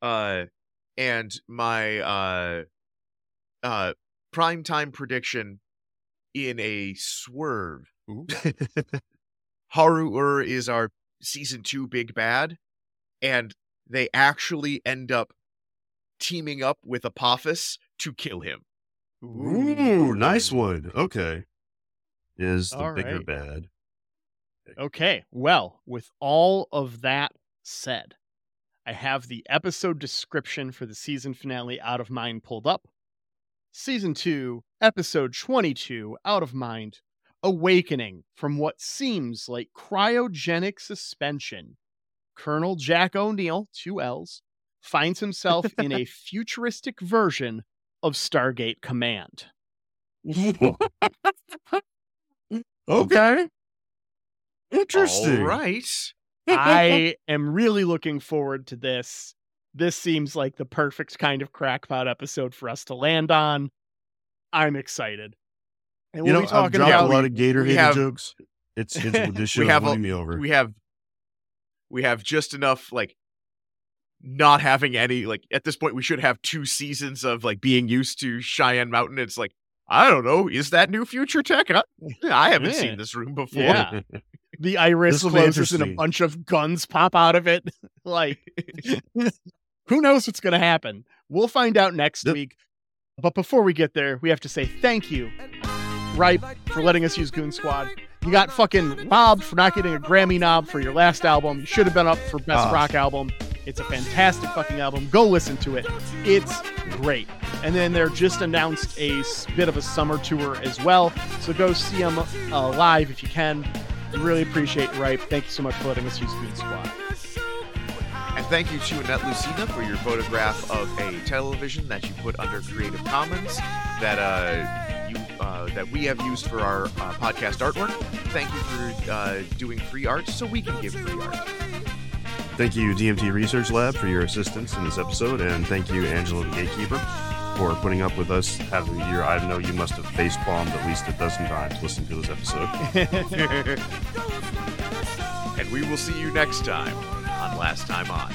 Speaker 2: Uh, and my uh, uh, prime time prediction in a swerve. Heru'ur is our season two big bad, and they actually end up teaming up with Apophis to kill him.
Speaker 3: Ooh, nice one. Okay. Is the
Speaker 1: All
Speaker 3: bigger
Speaker 1: right.
Speaker 3: bad.
Speaker 1: Okay. Well, with all of that said, I have the episode description for the season finale out of mind pulled up. Season 2, episode 22, out of mind. Awakening from what seems like cryogenic suspension. Colonel Jack O'Neill, two L's, finds himself in a futuristic version of Stargate Command.
Speaker 3: okay. Interesting.
Speaker 2: All right.
Speaker 1: I am really looking forward to this. This seems like the perfect kind of crackpot episode for us to land on. I'm excited. And
Speaker 3: You
Speaker 1: we'll
Speaker 3: know,
Speaker 1: be
Speaker 3: I've dropped
Speaker 1: about
Speaker 3: a lot of Gator hater
Speaker 2: have-
Speaker 3: jokes. It's it's this show
Speaker 2: We
Speaker 3: is
Speaker 2: have a-
Speaker 3: me over.
Speaker 2: we have we have just enough like not having any like at this point we should have two seasons of like being used to Cheyenne Mountain. It's like I don't know, is that new future tech? I, I haven't
Speaker 1: Yeah.
Speaker 2: seen this room before.
Speaker 1: Yeah. The iris closes and a bunch of guns pop out of it. like, who knows what's going to happen? We'll find out next
Speaker 3: Yep.
Speaker 1: week. But before we get there, we have to say thank you, Ripe, for letting us use Goon Squad. You got fucking robbed for not getting a Grammy knob for your last album. You should have been up for Best
Speaker 3: Ah.
Speaker 1: Rock Album. It's a fantastic fucking album. Go listen to it. It's great. And then they're just announced a bit of a summer tour as well. So go see them uh, live if you can. We really appreciate Ripe. Thank you so much for letting us use Goon Squad.
Speaker 2: And thank you to Annette Lucina for your photograph of a television that you put under Creative Commons that uh, you uh, that we have used for our uh, podcast artwork. Thank you for uh, doing free art so we can give free art.
Speaker 3: Thank you, DMT Research Lab, for your assistance in this episode, and thank you, Angela the Gatekeeper, for putting up with us having year. I know you must have face palmed at least a dozen times listening to this episode.
Speaker 2: and we will see you next time on Last Time On.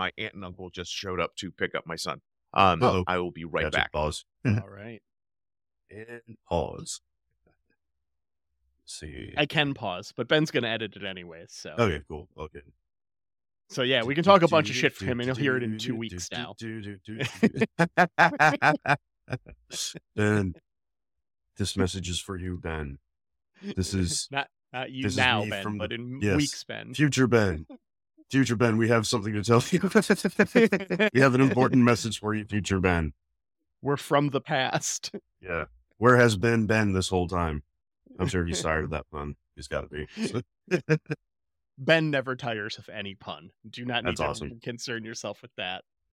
Speaker 2: My aunt and uncle just showed up to pick up my son. Um,
Speaker 3: Uh-oh.
Speaker 2: I will be right
Speaker 3: Gotcha.
Speaker 2: back.
Speaker 3: Pause.
Speaker 1: All right.
Speaker 3: And pause. Let's see.
Speaker 1: I can pause, but Ben's going to edit it anyway. So,
Speaker 3: Okay, cool. Okay.
Speaker 1: so yeah, we can talk a bunch of shit from him, and you'll hear it in two weeks now.
Speaker 3: Ben, this message is for you, Ben. This is
Speaker 1: not not you now, Ben,
Speaker 3: from
Speaker 1: but
Speaker 3: the-
Speaker 1: in
Speaker 3: yes.
Speaker 1: weeks, Ben.
Speaker 3: future Ben. Future Ben, we have something to tell you. we have an important message for you, future Ben.
Speaker 1: We're from the past.
Speaker 3: Yeah. Where has Ben been this whole time? I'm sure he's tired of that pun. He's got to be.
Speaker 1: Ben never tires of any pun. Do not need
Speaker 3: That's
Speaker 1: to
Speaker 3: awesome.
Speaker 1: concern yourself with that.